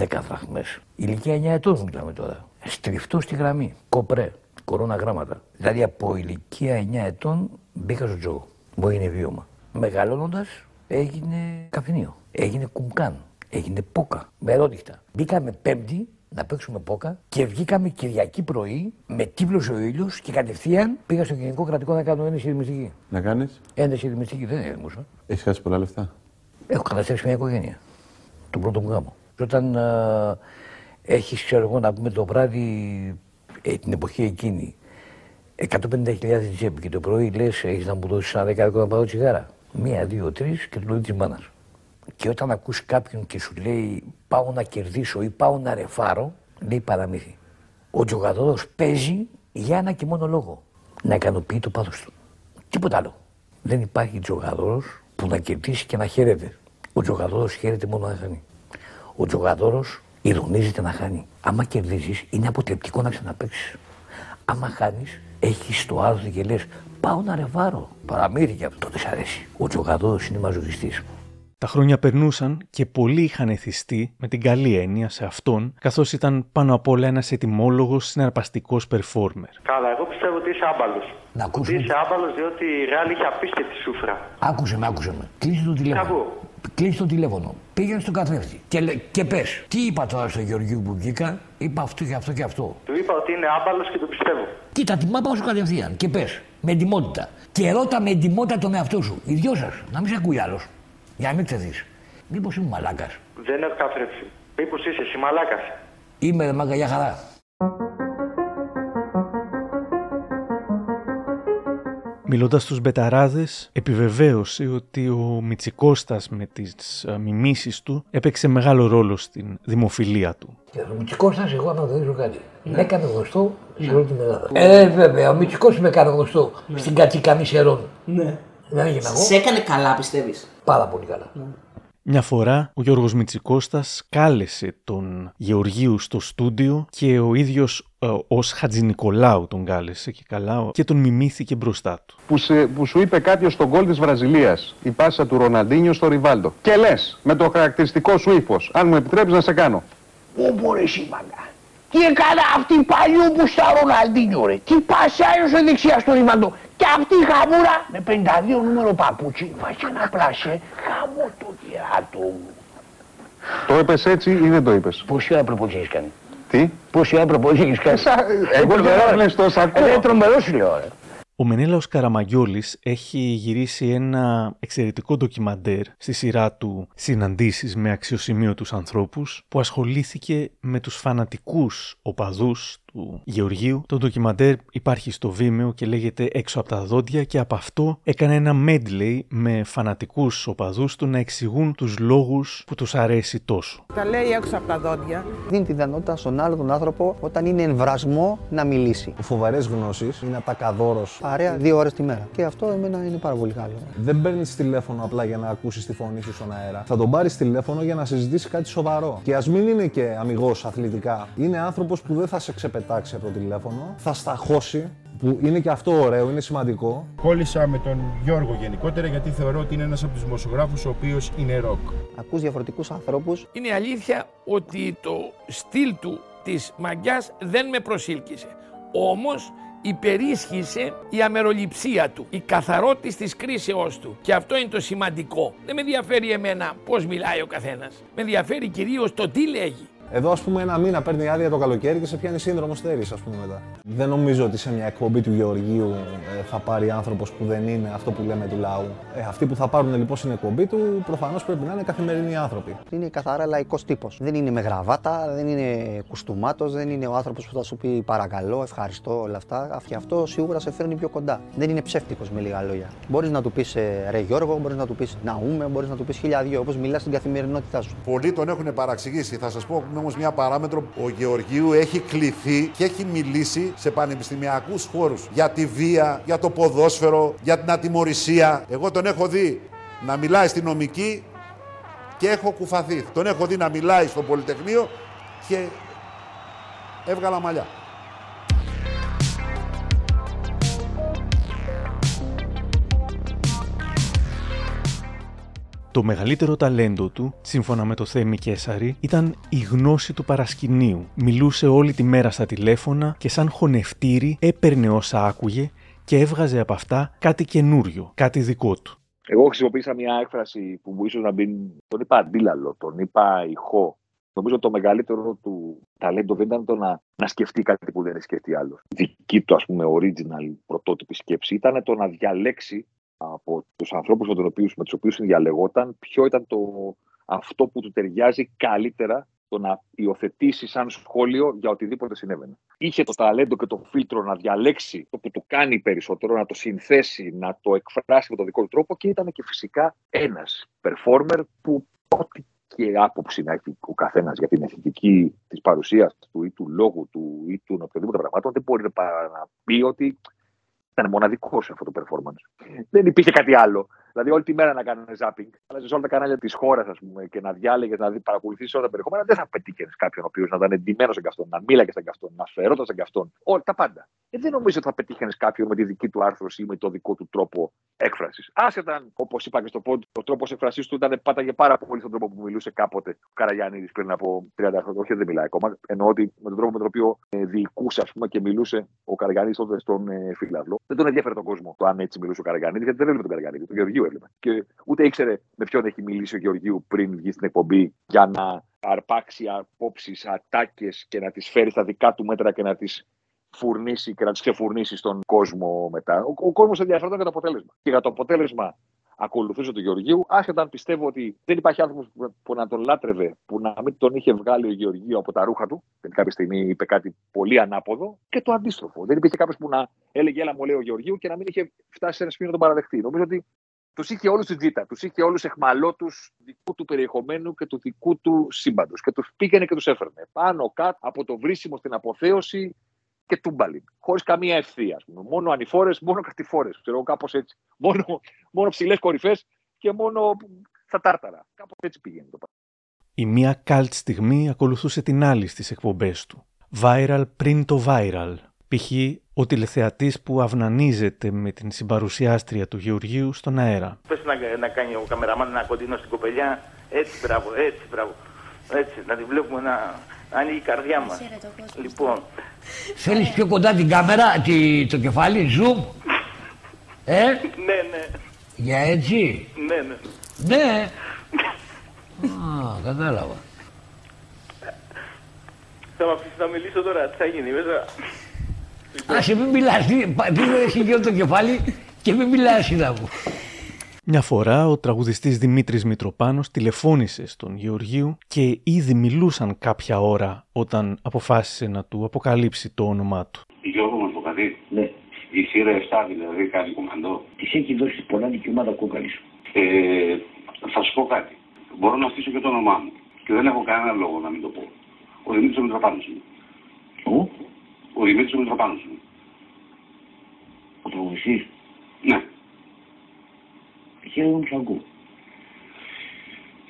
10 δραχμές. Ηλικία 9 ετών μιλάμε τώρα. Στριφτό στη γραμμή, κοπρέ, κορώνα γράμματα. Δηλαδή από ηλικία 9 ετών μπήκα στο τζόγο. Μου έγινε βίωμα. Μεγαλώνοντας έγινε καφενείο, έγινε κουμκάν, έγινε πόκα, με ερώτητα. Μπήκαμε πέμπτη να παίξουμε πόκα και βγήκαμε Κυριακή πρωί με τύφλωσε ο ήλιος και κατευθείαν πήγα στο Γενικό Κρατικό να κάνω ένταση ηρεμιστική. Να κάνεις; Ένταση ηρεμιστική δεν ήρεμουσα. Έχεις χάσει πολλά λεφτά. Έχω καταστρέψει μια οικογένεια. Τον πρώτο μου γάμο. Και όταν ε, έχεις, ξέρω εγώ, να πούμε το βράδυ ε, την εποχή εκείνη 150.000 στην τσέπη και το πρωί λες: Έχεις να μου δώσεις ένα δεκάδικο να πάρω τσιγάρα. Μία, δύο, τρεις και το λόγι της μάνας. Και όταν ακούς κάποιον και σου λέει πάω να κερδίσω ή πάω να ρεφάρω, λέει παραμύθι. Ο τζογαδόρο παίζει για ένα και μόνο λόγο. Να ικανοποιεί το πάθος του. Τίποτα άλλο. Δεν υπάρχει τζογαδόρο που να κερδίσει και να χαίρεται. Ο τζογαδόρο χαίρεται μόνο να χάνει. Ο τζογαδόρος ηρωνίζεται να χάνει. Άμα κερδίζεις, είναι αποτρεπτικό να ξαναπέξει. Άμα χάνεις, έχεις το άδο και λες: Πάω να ρεβάρω. Παραμύθι και αυτό. Τότε σ' αρέσει. Ο τζογαδόρο είναι μαζοχιστής. Τα χρόνια περνούσαν και πολλοί είχαν εθιστεί με την καλή έννοια σε αυτόν, καθώς ήταν πάνω απ' όλα ένας ετοιμόλογος συναρπαστικός performer. Καλά, εγώ πιστεύω ότι είσαι άμπαλος. Να ακούσουμε. Είσαι άμπαλος διότι η Ρεάλ είχε απίστευτη σούφρα. Άκουσε με, άκουσε με. Κλείσε το τηλέφωνο. Κλείσε το τηλέφωνο. Πήγαινε στον καθρέφτη και, λέ- και πες. Τι είπα τώρα στο Γεωργίου που βγήκα, είπα αυτό και αυτό και αυτό. Του είπα ότι είναι άμπαλος και το πιστεύω. Κοίτα, την μάπα σου κατευθείαν και πες. Με εντυμότητα. Και ρώτα με εντυμότητα τον εαυτό σου. Οι δυο σας. Να μην σε ακούει άλλος. Για να μην ξεδεί. Μήπως είμαι μαλάκας. Δεν έχω καθρέψει. Μήπως είσαι εσύ μαλάκας. Είμαι ρε μάγκα για χαρά. Μιλώντας στους μπεταράδες, επιβεβαίωσε ότι ο Μιτσικώστας με τις μιμήσεις του έπαιξε μεγάλο ρόλο στην δημοφιλία του. Και ο Μητσικώστας, εγώ αναγνωρίζω κάτι. Με έκανε γνωστό σε όλη την Ελλάδα. Ε, βέβαια, ο Μητσικό με έκανε γνωστό στην κατσίκα Μισερών. Ναι. Δεν έγινα εγώ. Σε έκανε καλά, πιστεύεις; Πάρα πολύ καλά. Μια φορά ο Γιώργος Μιτσικώστας κάλεσε τον Γεωργίου στο στούντιο και ο ίδιος ε, ως Χατζηνικολάου τον κάλεσε και καλά και τον μιμήθηκε μπροστά του. που, σε- που σου είπε κάτι στον γκολ της Βραζιλίας, η πάσα του Ροναντίνιο στο Ριβάλτο. Και λες, με το χαρακτηριστικό σου ύφος, αν μου επιτρέπεις να σε κάνω. Ω μπορείς μάγκα. Τι έκανε αυτή παλιού που στα Ροναλντίνιο ρε; Τι πάσα έδωσε δεξιά στο Ριβαντό. Και αυτή η χαμούρα με 52 νούμερο παπούτσι βάζει ένα πλασέ. Χαμό το κεράτο μου. Το είπες έτσι ή δεν το είπες; Πόση ώρα προπόνηση έχεις κάνει; Τι; Πόση ώρα προπόνηση έχεις κάνει; Εγώ δεν τρομερό, έβλεπες το σακό. Ε, τρομερό σου λέω ρε. Ο Μενέλαος Καραμαγιόλης έχει γυρίσει ένα εξαιρετικό ντοκιμαντέρ στη σειρά του «Συναντήσεις με αξιοσημείωτους ανθρώπους» που ασχολήθηκε με τους φανατικούς οπαδούς του Γεωργίου. Το ντοκιμαντέρ υπάρχει στο Vimeo και λέγεται «Έξω από τα δόντια» και από αυτό έκανε ένα medley με φανατικούς οπαδούς του να εξηγούν τους λόγους που τους αρέσει τόσο. Τα λέει έξω από τα δόντια. Δίνει τη δυνατότητα στον άλλο τον άνθρωπο όταν είναι εμβρασμό να μιλήσει. Φοβερές γνώσεις είναι ατακαδόρος. Παρέα δύο ώρες τη μέρα. Και αυτό εμένα είναι πάρα πολύ καλό. Δεν παίρνεις τηλέφωνο απλά για να ακούσεις τη φωνή σου στον αέρα. Θα τον πάρεις τηλέφωνο για να συζητήσει κάτι σοβαρό. Και ας μην είναι και αμυγός αθλητικά. Είναι άνθρωπος που δεν θα σε ξεπετάξει από το τηλέφωνο, θα σταχώσει. Που είναι και αυτό ωραίο, είναι σημαντικό. Κόλλησα με τον Γιώργο γενικότερα γιατί θεωρώ ότι είναι ένας από τους δημοσιογράφους ο οποίος είναι ροκ. Ακούς διαφορετικούς ανθρώπους. Είναι αλήθεια ότι το στυλ του της μαγιάς δεν με προσήλκησε. Όμως υπερίσχυσε η αμεροληψία του, η καθαρότης της κρίσεώς του. Και αυτό είναι το σημαντικό. Δεν με ενδιαφέρει εμένα πώς μιλάει ο καθένας. Με ενδιαφέρει κυρίως το τι λέγει. Εδώ, ας πούμε, ένα μήνα παίρνει άδεια το καλοκαίρι και σε πιάνει σύνδρομο στέρης, ας πούμε μετά. Δεν νομίζω ότι σε μια εκπομπή του Γεωργίου ε, θα πάρει άνθρωπος που δεν είναι αυτό που λέμε του λαού. Ε, αυτοί που θα πάρουν λοιπόν στην εκπομπή του προφανώς πρέπει να είναι καθημερινοί άνθρωποι. Είναι καθαρά λαϊκός τύπος. Δεν είναι με γραβάτα, δεν είναι κουστούμάτος, δεν είναι ο άνθρωπος που θα σου πει παρακαλώ, ευχαριστώ, όλα αυτά. Και αυτό σίγουρα σε φέρνει πιο κοντά. Δεν είναι ψεύτικος με λίγα λόγια. Μπορείς να του πεις ρε Γιώργο, μπορείς να του πεις Ναούμε, μπορείς να του πεις χίλια δυο, όπως μιλάς στην καθημερινότητά σου. Πολλοί τον έχουν παραξηγήσει. Θα σας πω όμως μια παράμετρο. Ο Γεωργίου έχει κληθεί και έχει μιλήσει σε πανεπιστημιακούς χώρους για τη βία, για το ποδόσφαιρο, για την ατιμορρησία. Εγώ τον έχω δει να μιλάει στη νομική και έχω κουφαθεί. Τον έχω δει να μιλάει στο Πολυτεχνείο και έβγαλα μαλλιά. Το μεγαλύτερο ταλέντο του, σύμφωνα με το Θέμη Κέσαρη, ήταν η γνώση του παρασκηνίου. Μιλούσε όλη τη μέρα στα τηλέφωνα και σαν χωνευτήρι έπαιρνε όσα άκουγε και έβγαζε από αυτά κάτι καινούριο, κάτι δικό του. Εγώ χρησιμοποίησα μια έκφραση που μου ίσως να μπει. Τον είπα αντίλαλο, τον είπα ηχό. Νομίζω το μεγαλύτερο του ταλέντο δεν ήταν το να, να σκεφτεί κάτι που δεν έχει σκεφτεί άλλο. Δική του, ας πούμε, original πρωτότυπη σκέψη ήταν το να διαλέξει από τους ανθρώπους με, με τους οποίους συνδιαλεγόταν ποιο ήταν το, αυτό που του ταιριάζει καλύτερα το να υιοθετήσει σαν σχόλιο για οτιδήποτε συνέβαινε. Είχε το ταλέντο και το φίλτρο να διαλέξει το που του κάνει περισσότερο, να το συνθέσει, να το εκφράσει με τον δικό του τρόπο και ήταν και φυσικά ένας performer που ό,τι και άποψη να έχει ο καθένας για την αισθητική της παρουσίας του ή του λόγου του ή του οποιοδήποτε πραγμάτων, δεν μπορεί να πει ότι ήταν μοναδικός αυτό το performance. Δεν υπήρχε κάτι άλλο. Δηλαδή, όλη τη μέρα να κάνεις zapping, αλλά σε όλα τα κανάλια της χώρας, ας πούμε, και να διάλεγες, να παρακολουθήσει όλα τα περιεχόμενα, δεν θα πετύχει κάποιον ο οποίος να ήταν εντυμένος σαν καυτόν, να μίλαγε σαν καυτόν, να φερόταν σαν καυτόν. Όλα τα πάντα. Ε, δεν νομίζω ότι θα πετύχει κάποιον με τη δική του άρθρωση ή με το δικό του τρόπο έκφρασης. Άσχετα, όπως είπα και στο πόντ, ο τρόπος έκφρασής του ήταν πάταγε πάρα πολύ στον τρόπο που μιλούσε κάποτε ο Καραγιάννη πριν από 30 χρόνια. Όχι, δεν μιλάει ακόμα. Εννοώ ότι με τον τρόπο με τον οποίο ε, διοικούσε ας πούμε, και μιλούσε ο Καραγιάννη τότε στον ε, Φίλαβλο. Δεν τον ενδιαφέρει τον κόσμο το αν έτσι μιλούσε ο Καραγιάννη, γιατί δεν έβλεπε τον Καραγιάννη, τον Γεωργίου έβλεπε. Και ούτε ήξερε με ποιον έχει μιλήσει ο Γεωργίου πριν βγει στην εκπομπή για να αρπάξει απόψεις, ατάκες και να τις φέρει στα δικά του μέτρα και να τις φουρνήσει και να τις ξεφουρνήσει στον κόσμο μετά. Ο, ο κόσμος ενδιαφέρονταν για το αποτέλεσμα. Και για το αποτέλεσμα ακολουθούσε τον Γεωργίου, άσχετα αν πιστεύω ότι δεν υπάρχει άνθρωπος που να τον λάτρευε, που να μην τον είχε βγάλει ο Γεωργίου από τα ρούχα του, γιατί κάποια στιγμή είπε κάτι πολύ ανάποδο, και το αντίστροφο. Δεν υπήρχε κάποιος που να έλεγε Έλα, μου λέει ο Γεωργίου και να μην είχε φτάσει σε ένα σημείο να τον παραδεχτεί. Νομίζω ότι τους είχε όλους στην τζίτα, τους είχε όλους εχμαλώτους δικού του περιεχομένου και του δικού του σύμπαντος. Και τους πήγαινε και τους έφερνε πάνω κάτω από το βρίσιμο στην αποθέωση και τούμπαλιν. Χωρίς καμία ευθεία. Μόνο ανηφόρες, μόνο κατηφόρες. Ξέρω κάπως έτσι. Μόνο, μόνο ψηλές κορυφές και μόνο στα τάρταρα. Κάπως έτσι πηγαίνει το πράγμα. Η μία καλτ στιγμή ακολουθούσε την άλλη στις εκπομπές του. Viral πριν το viral. Π.χ. ο τηλεθεατής που αυνανίζεται με την συμπαρουσιάστρια του Γεωργίου στον αέρα. Πες να, να κάνει ο καμεραμάν ένα κοντινό στην κοπελιά. Έτσι, μπράβο, έτσι, μπράβο. Έτσι, να τη βλέπουμε να ανοίγει η καρδιά μας. Λοιπόν. Θέλεις πιο κοντά την κάμερα, τη, το κεφάλι, zoom. Ε; Ναι, ναι. Για έτσι; Ναι, ναι. Ναι. Α, κατάλαβα. Θα με αφήσεις να μιλήσω τώρα, τι θα γίνει μέσα. Άσε μην μιλάς, πήγαινε εσύ και το κεφάλι και μην μιλάς είδα μου. Μια φορά ο τραγουδιστής Δημήτρης Μητροπάνος τηλεφώνησε στον Γεωργίου και ήδη μιλούσαν κάποια ώρα όταν αποφάσισε να του αποκαλύψει το όνομά του. Γιώργο μας το κάτι. Ναι. Η σειρά 7 δηλαδή κάνει κομμαντό. Τη έχει δώσει πολλά δικαιώματα κόκαλη σου. Ε, θα σου πω κάτι. Μπορώ να στήσω και το όνομά μου. Και δεν έχω κανένα λόγο να μην το πω. Ο Δημήτρης ο Μητροπάνος είναι. Ο; Ο Δημήτρης ο Μητροπάνος είναι. Ο τραγουδιστής; Ναι. Χαίρομαι που ακούω.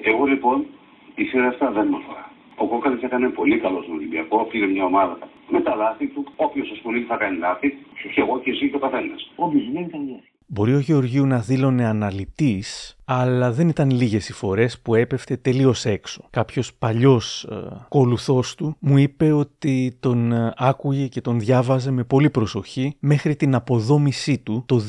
Εγώ λοιπόν η σειρά αυτά δεν με αφορά. Ο Κόκαλης έκανε πολύ καλό στον Ολυμπιακό, πήρε μια ομάδα με τα λάθη του. Όποιος ασχολείται θα κάνει λάθη. Και εγώ και εσύ και ο καθένας. Όποιος δεν κάνει λάθη. Μπορεί ο Γεωργίου να δήλωνε αναλυτής, αλλά δεν ήταν λίγες οι φορές που έπεφτε τελείως έξω. Κάποιος παλιός ε, κολουθός του μου είπε ότι τον ε, άκουγε και τον διάβαζε με πολύ προσοχή μέχρι την αποδόμησή του το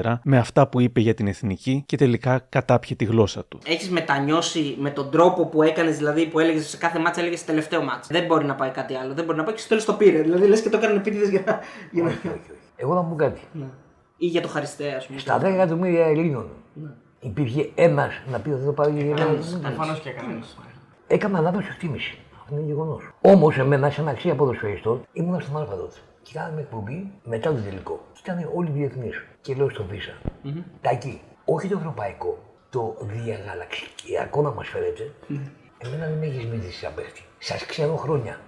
2004 με αυτά που είπε για την εθνική και τελικά κατάπιε τη γλώσσα του. Έχεις μετανιώσει με τον τρόπο που έκανες, δηλαδή που έλεγες σε κάθε μάτσα έλεγες τελευταίο μάτσα. Δεν μπορεί να πάει κάτι άλλο, δεν μπορεί να πάει και στο τέλος το πήρε. Δηλαδή λες και το έκανε επίτηδες για να... Για να... Εγώ να πω κάτι. Ναι. Ή για το Χαριστέα, ας πούμε. Στα 10 εκατομμύρια Ελλήνων Ναι. υπήρχε ένας να πει ότι δεν το πάρει για να Προφανώς και κανένας. Έκανα λάθος εκτίμηση. Αυτό είναι γεγονός. Όμως, εμένα, σαν αξία ποδοσφαιριστών, ήμουν στον Αλφα τότε. Και κάναμε εκπομπή μετά το τελικό. Και ήταν όλοι διεθνείς. Και λέω στον Βίσα. Τάκη, όχι το ευρωπαϊκό, το διαγαλαξιακό να μας φέρετε. Εμένα δεν με έχεις μείνει σαν παίχτη. Σας ξέρω χρόνια.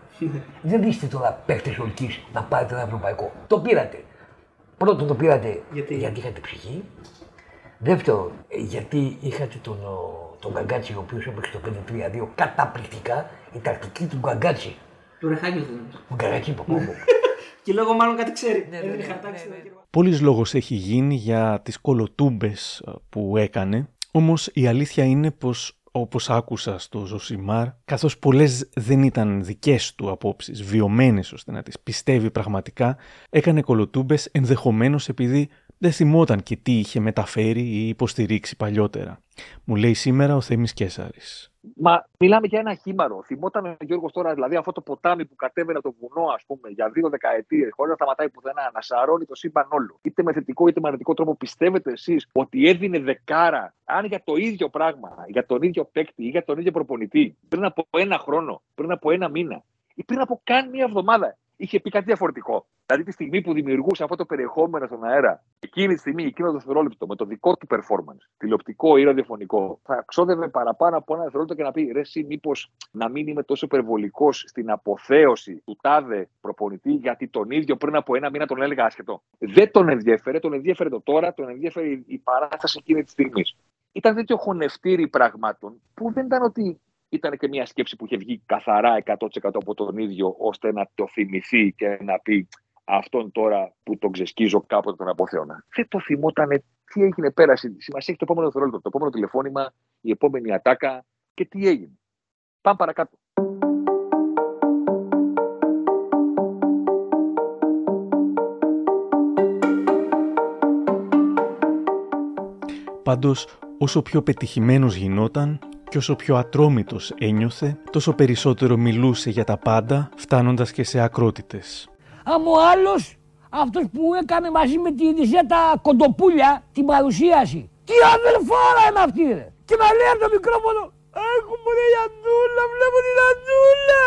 δεν είστε τώρα παίχτες ολκής να πάρετε ένα ευρωπαϊκό. Το πήρατε. Πρώτον το πήρατε γιατί, γιατί είχατε ψυχή. Δεύτερον, ε, γιατί είχατε τον, ο, τον Γκαγκάτση ο οποίος έπαιξε το 5-3-2 καταπληκτικά. Η τακτική του Γκαγκάτση. Του Ρεχάγκελ δεν είναι. Ο Γκαγκάτση είπα πω. Και λόγω μάλλον κάτι ξέρει. Ναι, Έδινε χαρτάκι στο Πολύς λόγος έχει γίνει για τις κολοτούμπες ε, που έκανε, όμως η αλήθεια είναι πως όπως άκουσα στο Ζωσιμάρ, καθώς πολλές δεν ήταν δικές του απόψεις, βιωμένες ώστε να τις πιστεύει πραγματικά, έκανε κολοτούμπες ενδεχομένως επειδή δεν θυμόταν και τι είχε μεταφέρει ή υποστηρίξει παλιότερα. Μου λέει σήμερα ο Θέμης Κέσαρης. Μα μιλάμε για ένα χήμαρο. Θυμόταν ο Γιώργος τώρα, δηλαδή αυτό το ποτάμι που κατέβαινε το βουνό, ας πούμε, για δύο δεκαετίες, χωρίς να σταματάει πουθενά, να σαρώνει το σύμπαν όλο. Είτε με θετικό είτε με αρνητικό τρόπο, πιστεύετε εσείς ότι έδινε δεκάρα, αν για το ίδιο πράγμα, για τον ίδιο παίκτη ή για τον ίδιο προπονητή, πριν από ένα χρόνο, πριν από ένα μήνα ή πριν από καν μία εβδομάδα, είχε πει κάτι διαφορετικό. Δηλαδή τη στιγμή που δημιουργούσε αυτό το περιεχόμενο στον αέρα, εκείνη τη στιγμή, εκείνο το δευτερόλεπτο, με το δικό του performance, τηλεοπτικό ή ραδιοφωνικό, θα ξόδευε παραπάνω από ένα δευτερόλεπτο και να πει ρε, εσύ μήπως να μην είμαι τόσο υπερβολικός στην αποθέωση του τάδε προπονητή, γιατί τον ίδιο πριν από ένα μήνα τον έλεγα άσχετο. Δεν τον ενδιαφέρε, τον ενδιαφέρε το τώρα, τον ενδιαφέρε η παράσταση εκείνη της στιγμής. Ήταν τέτοιο χωνευτήρι πραγμάτων που δεν ήταν ότι ήταν και μια σκέψη που είχε βγει καθαρά 100% από τον ίδιο, ώστε να το θυμηθεί και να πει αυτόν τώρα που τον ξεσκίζω κάποτε τον αποθέωνα. Δεν το θυμόταν τι έγινε πέρασε. Σημασία έχει το επόμενο δευτερόλεπτο, το επόμενο τηλεφώνημα, η επόμενη ατάκα και τι έγινε. Πάμε παρακάτω. Πάντως, όσο πιο πετυχημένος γινόταν, και όσο πιο ατρόμητος ένιωθε, τόσο περισσότερο μιλούσε για τα πάντα, φτάνοντας και σε ακρότητες. Άμα ο άλλος, αυτός που έκανε μαζί με την Ιδιζέτα Κοντοπούλια την παρουσίαση. Τι αδελφάρα είναι αυτή ρε. Και να λέει από το μικρόφωνο, έχουμε ρε η Αντούλα, βλέπω την Αντούλα.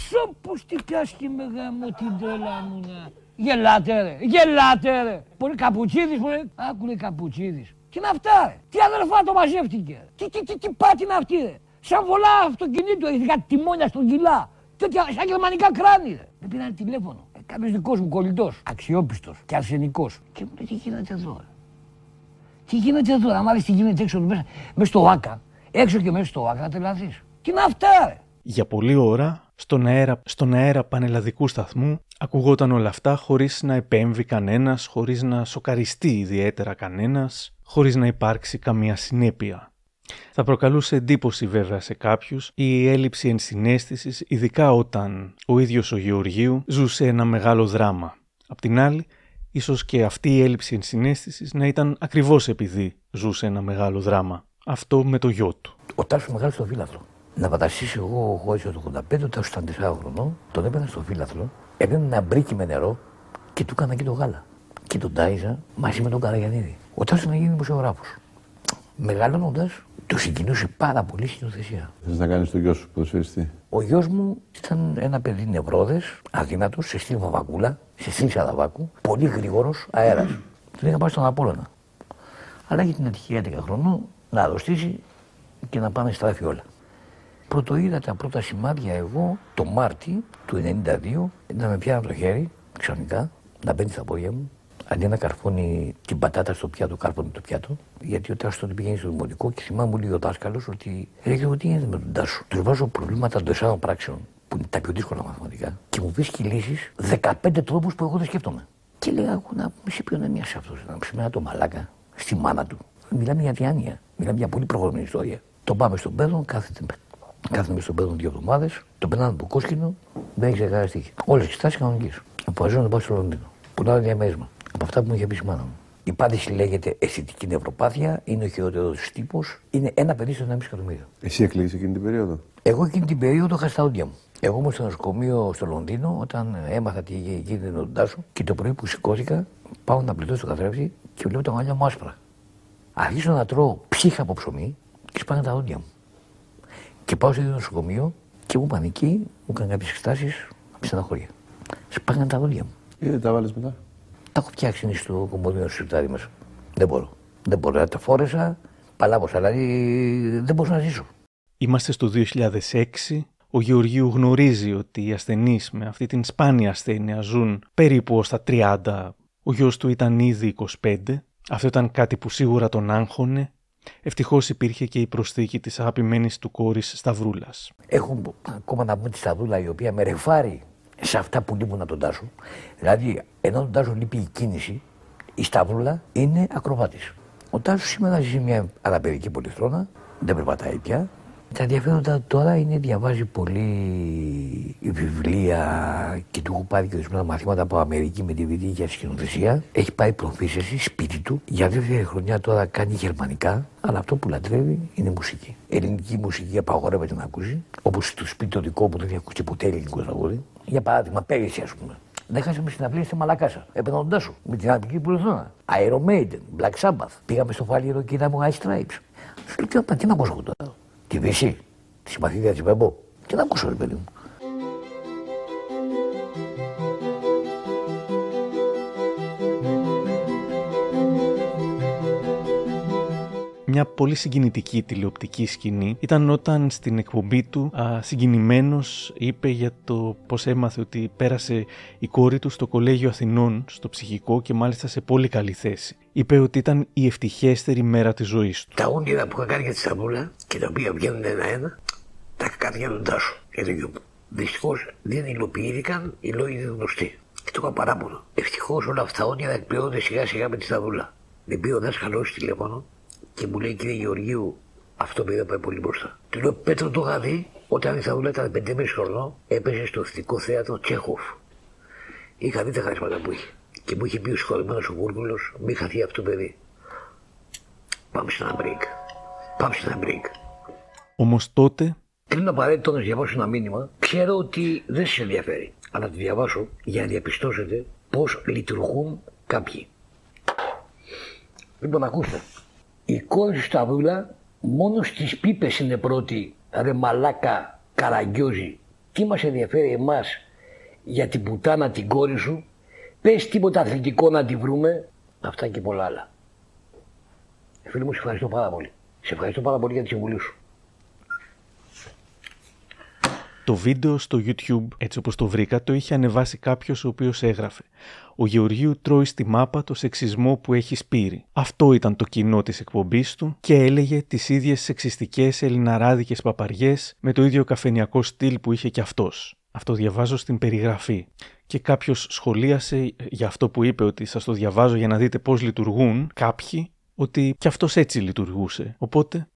Ξέρω πως τι πιάστηκε με γάμο την τρέλα μου να. Γελάτε ρε, γελάτε ρε. Πολύ καπουτσίδης μου λέει, άκου καπουτσίδης. Τι είναι αυτά, ρε. Τι αδερφά το μαζεύτηκε. Τι, τι, τι, τι πάτη είναι αυτή, ρε. Σαν βολά αυτοκινήτου, ειδικά τιμόνια στον κιλά. Τέτοια, σαν γερμανικά κράνη, ρε. Με πήραν τηλέφωνο. Ε, Κάποιος δικός μου κολλητός, αξιόπιστος και αρσενικός. Και μου λέει τι γίνεται εδώ, ρε; Τι γίνεται εδώ, αν μάθει τι γίνεται έξω μέσα, μέσα στο ΆΚΑ. Έξω και μέσα στο ΆΚΑ να τρελαθείς. Τι είναι αυτά, ρε. Για πολλή ώρα, στον αέρα, στον αέρα πανελλαδικού σταθμού, ακουγόταν όλα αυτά χωρίς να επέμβει κανένας, χωρίς να σοκαριστεί ιδιαίτερα κανένας, χωρίς να υπάρξει καμία συνέπεια. Θα προκαλούσε εντύπωση βέβαια σε κάποιους η έλλειψη ενσυναίσθησης, ειδικά όταν ο ίδιος ο Γεωργίου ζούσε ένα μεγάλο δράμα. Απ' την άλλη, ίσως και αυτή η έλλειψη ενσυναίσθησης να ήταν ακριβώς επειδή ζούσε ένα μεγάλο δράμα. Αυτό με το γιο του. Ο Τάσο μεγάλος στο φύλαθλο. Να πατασίσει εγώ, εγώ το 85, ο Τάσο ήταν 4 χρονών, τον έπαιρνα στο φύλαθλο, έπαιρνε ένα μπρίκι με νερό και του έκανα και το γάλα. Και τον τάιζα μαζί με τον Καραγιανίδη. Ο Τάσος να γίνει δημοσιογράφος. Μεγαλώνοντας, του συγκινούσε πάρα πολύ η σκηνοθεσία. Θες να κάνεις το γιο σου ποδοσφαιριστή; Ο γιος μου ήταν ένα παιδί νευρόδες, αδύνατος, σε στυλ βαβακούλα, σε στυλ σαδαβάκου, πολύ γρήγορος, αέρας. Τον είχα πάει στον Απόλανα. Αλλά έχει την ατυχία 11 χρονών να αρρωστήσει και να πάνε στράφη όλα. Πρωτοείδα τα πρώτα σημάδια εγώ το Μάρτι του 1992 να με πιάνει από το χέρι ξαφνικά, να μπαίνει στα πόδια μου αντί να καρφώνει την πατάτα στο πιάτο, κάρφωνε το πιάτο. Γιατί όταν τότε πηγαίνεις στο δημοτικό και θυμάμαι μου λέει ο δάσκαλος ότι ρε εγώ τι γίνεται με τον Τάσο. Του βάζω προβλήματα των τεσσάρων πράξεων που είναι τα πιο δύσκολα μαθηματικά και μου βρίσκει λύσεις 15 τρόπους που εγώ δεν σκέφτομαι. Και λέγα εγώ να με σε ποιον είναι αυτός, να μου ένα το μαλάκα στη μάνα του. Μιλάμε για διάνοια. Μιλάμε για πολύ προχωρημένη ιστορία. Το πάμε στον πέδο, κάθεται Κάθομαι στον πέδο δύο εβδομάδες, τον περνάνε από κόσκινο, δεν έχει ξεχάσει Όλες τις τάσει κανονικές. Αποφασίζω να πάω στο Λονδίνο. Πουλάω διαμέρισμα από αυτά που μου είχε πει η μάνα μου. Η πάθηση λέγεται αισθητική νευροπάθεια, είναι ο χειρότερος τύπος, είναι ένα παιδί στο 1,5 εκατομμύριο. Εσύ εκλείσει εκείνη την περίοδο; Εγώ εκείνη την περίοδο είχα στα όντια μου. Εγώ ήμουν στο νοσοκομείο στο Λονδίνο όταν έμαθα τι είχε γίνει τον Τάσο και το πρωί που σηκώθηκα πάω να πλητώ στο καθρέφτη και βλέπω τα μαλλιά μου άσπρα. Αρχίζω να τρώω ψύχα από ψωμί και σπάνε τα όντια μου. Και πάω στο νοσοκομείο και μου πανική, μου έκανε κάποιες εξετάσεις από στεναχώρια. Σπάγανε τα δόντια μου. Γιατί τα βάλει μετά; Τα έχω φτιάξει στο κομποδίνο στο σιρτάρι μέσα. Δεν μπορώ. Δεν μπορώ. Τα φόρεσα, παλάβωσα, δηλαδή δεν μπορώ να ζήσω. Είμαστε στο 2006. Ο Γεωργίου γνωρίζει ότι οι ασθενείς με αυτή την σπάνια ασθένεια ζουν περίπου ως τα 30. Ο γιος του ήταν ήδη 25. Αυτό ήταν κάτι που σίγουρα τον άγχωνε. Ευτυχώς υπήρχε και η προσθήκη της αγαπημένης του κόρης Σταυρούλας. Έχω ακόμα να πούμε τη Σταυρούλα η οποία με ρεφάρει σε αυτά που λείπουν από τον Τάσο. Δηλαδή, ενώ τον Τάσο λείπει η κίνηση, η Σταυρούλα είναι ακροβάτης. Ο Τάσος σήμερα ζει μια αναπηρική πολυθρόνα, δεν περπατάει πια. Τα ενδιαφέροντα τώρα είναι διαβάζει πολύ βιβλία και του έχω πάρει και ορισμένα μαθήματα από Αμερική με τη βιδική για σκηνοθεσία. Έχει πάει προφήσεση σπίτι του. Για δεύτερη χρονιά τώρα κάνει γερμανικά, αλλά αυτό που λατρεύει είναι μουσική. Ελληνική μουσική απαγορεύεται να ακούσει, όπως στο σπίτι το δικό μου δεν έχει ακούσει ποτέ ελληνικό τραγούδι. Για παράδειγμα, πέρυσι ας πούμε. Δεν χάσαμε συναυλία στη Μαλακάσα. Έπαιρνα σου με την Αραβική Πουλοθόνα. Iron Maiden, Black Sabbath. Πήγαμε στο Φάλιρο και είδαμε Ice Stripes. Σου λέω τι να ακούσω τώρα. Τη Βύση, της συμπαθήτριας της Βέμπο. Τι να ακούσω, ρε παιδί μου. Μια πολύ συγκινητική τηλεοπτική σκηνή ήταν όταν στην εκπομπή του συγκινημένος είπε για το πώς έμαθε ότι πέρασε η κόρη του στο Κολέγιο Αθηνών, στο ψυχικό και μάλιστα σε πολύ καλή θέση. Είπε ότι ήταν η ευτυχέστερη μέρα της ζωής του. Τα όνειρα που είχα κάνει για τη Σταυρούλα και τα οποία βγαίνουν ένα-ένα, τα είχα κάνει για τον Τάσο, για τον γιο μου. Δυστυχώς δεν υλοποιήθηκαν οι λόγοι δεν γνωστοί. Και το είχα παράπονο. Ευτυχώς όλα αυτά τα όνειρα εκπληρώνονται σιγά σιγά με τη Σταυρούλα. Δεν πει ο δάσκαλο τηλέφωνο και μου λέει κύριε Γεωργίου, αυτό πήγα πάει πολύ μπροστά. Του λέω Πέτρο το είχα δει όταν η Θαούλα ήταν 5,5 χρονών έπαιζε στο εθνικό θέατρο Τσέχοφ. Είχα δει τα χαρίσματα που είχε. Και μου είχε πει ο συγχωρημένος ο Βούρκουλο, μη χαθεί αυτό το παιδί. Πάμε σε ένα break. Πάμε σε ένα break. Όμως τότε. Κλείνω απαραίτητο να διαβάσω ένα μήνυμα. Ξέρω ότι δεν σας ενδιαφέρει. Αλλά το διαβάσω για να διαπιστώσετε πώς λειτουργούν κάποιοι. Λοιπόν, ακούστε. Η κόρη του Σταυρούλα μόνος στι πίπες είναι πρώτη, ρε μαλάκα καραγκιόζη. Τι μας ενδιαφέρει εμάς για την πουτάνα την κόρη σου, πες τίποτα αθλητικό να τη βρούμε, αυτά και πολλά άλλα. Φίλοι μου, σε ευχαριστώ πάρα πολύ. Σε ευχαριστώ πάρα πολύ για τη συμβουλή σου. Το βίντεο στο YouTube, έτσι όπως το βρήκα, το είχε ανεβάσει κάποιος ο οποίος έγραφε «Ο Γεωργίου τρώει στη μάπα το σεξισμό που έχει σπείρει». Αυτό ήταν το κοινό της εκπομπής του και έλεγε τις ίδιες σεξιστικές ελληναράδικες παπαριές με το ίδιο καφενιακό στυλ που είχε και αυτός. Αυτό διαβάζω στην περιγραφή. Και κάποιος σχολίασε για αυτό που είπε ότι σας το διαβάζω για να δείτε πώς λειτουργούν κάποιοι, ότι κι αυτός έτσι λειτουργούσε. Οπότε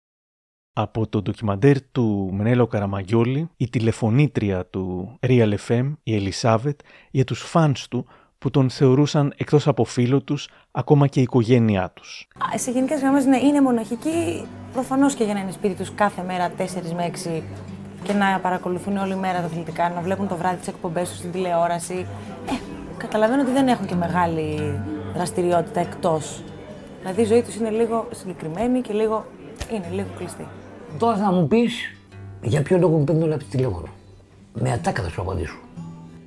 από το ντοκιμαντέρ του Μενέλο Καραμαγιόλη, η τηλεφωνήτρια του Real FM, η Ελισάβετ, για τους φανς του που τον θεωρούσαν εκτός από φίλο τους, ακόμα και η οικογένειά τους. Σε γενικές γραμμές, ναι, είναι μοναχική, προφανώς και για να είναι σπίτι τους κάθε μέρα 4 με 6 και να παρακολουθούν όλη μέρα τα αθλητικά, να βλέπουν το βράδυ τις εκπομπές τους στην τηλεόραση. Ε, καταλαβαίνω ότι δεν έχουν και μεγάλη δραστηριότητα εκτός. Δηλαδή η ζωή τους είναι λίγο συγκεκριμένη και λίγο, είναι λίγο κλειστή. Τώρα θα μου πεις για ποιο λόγο μου παίρνει όλα από τη τηλέφωνο. Με ατάκα θα σου απαντήσω.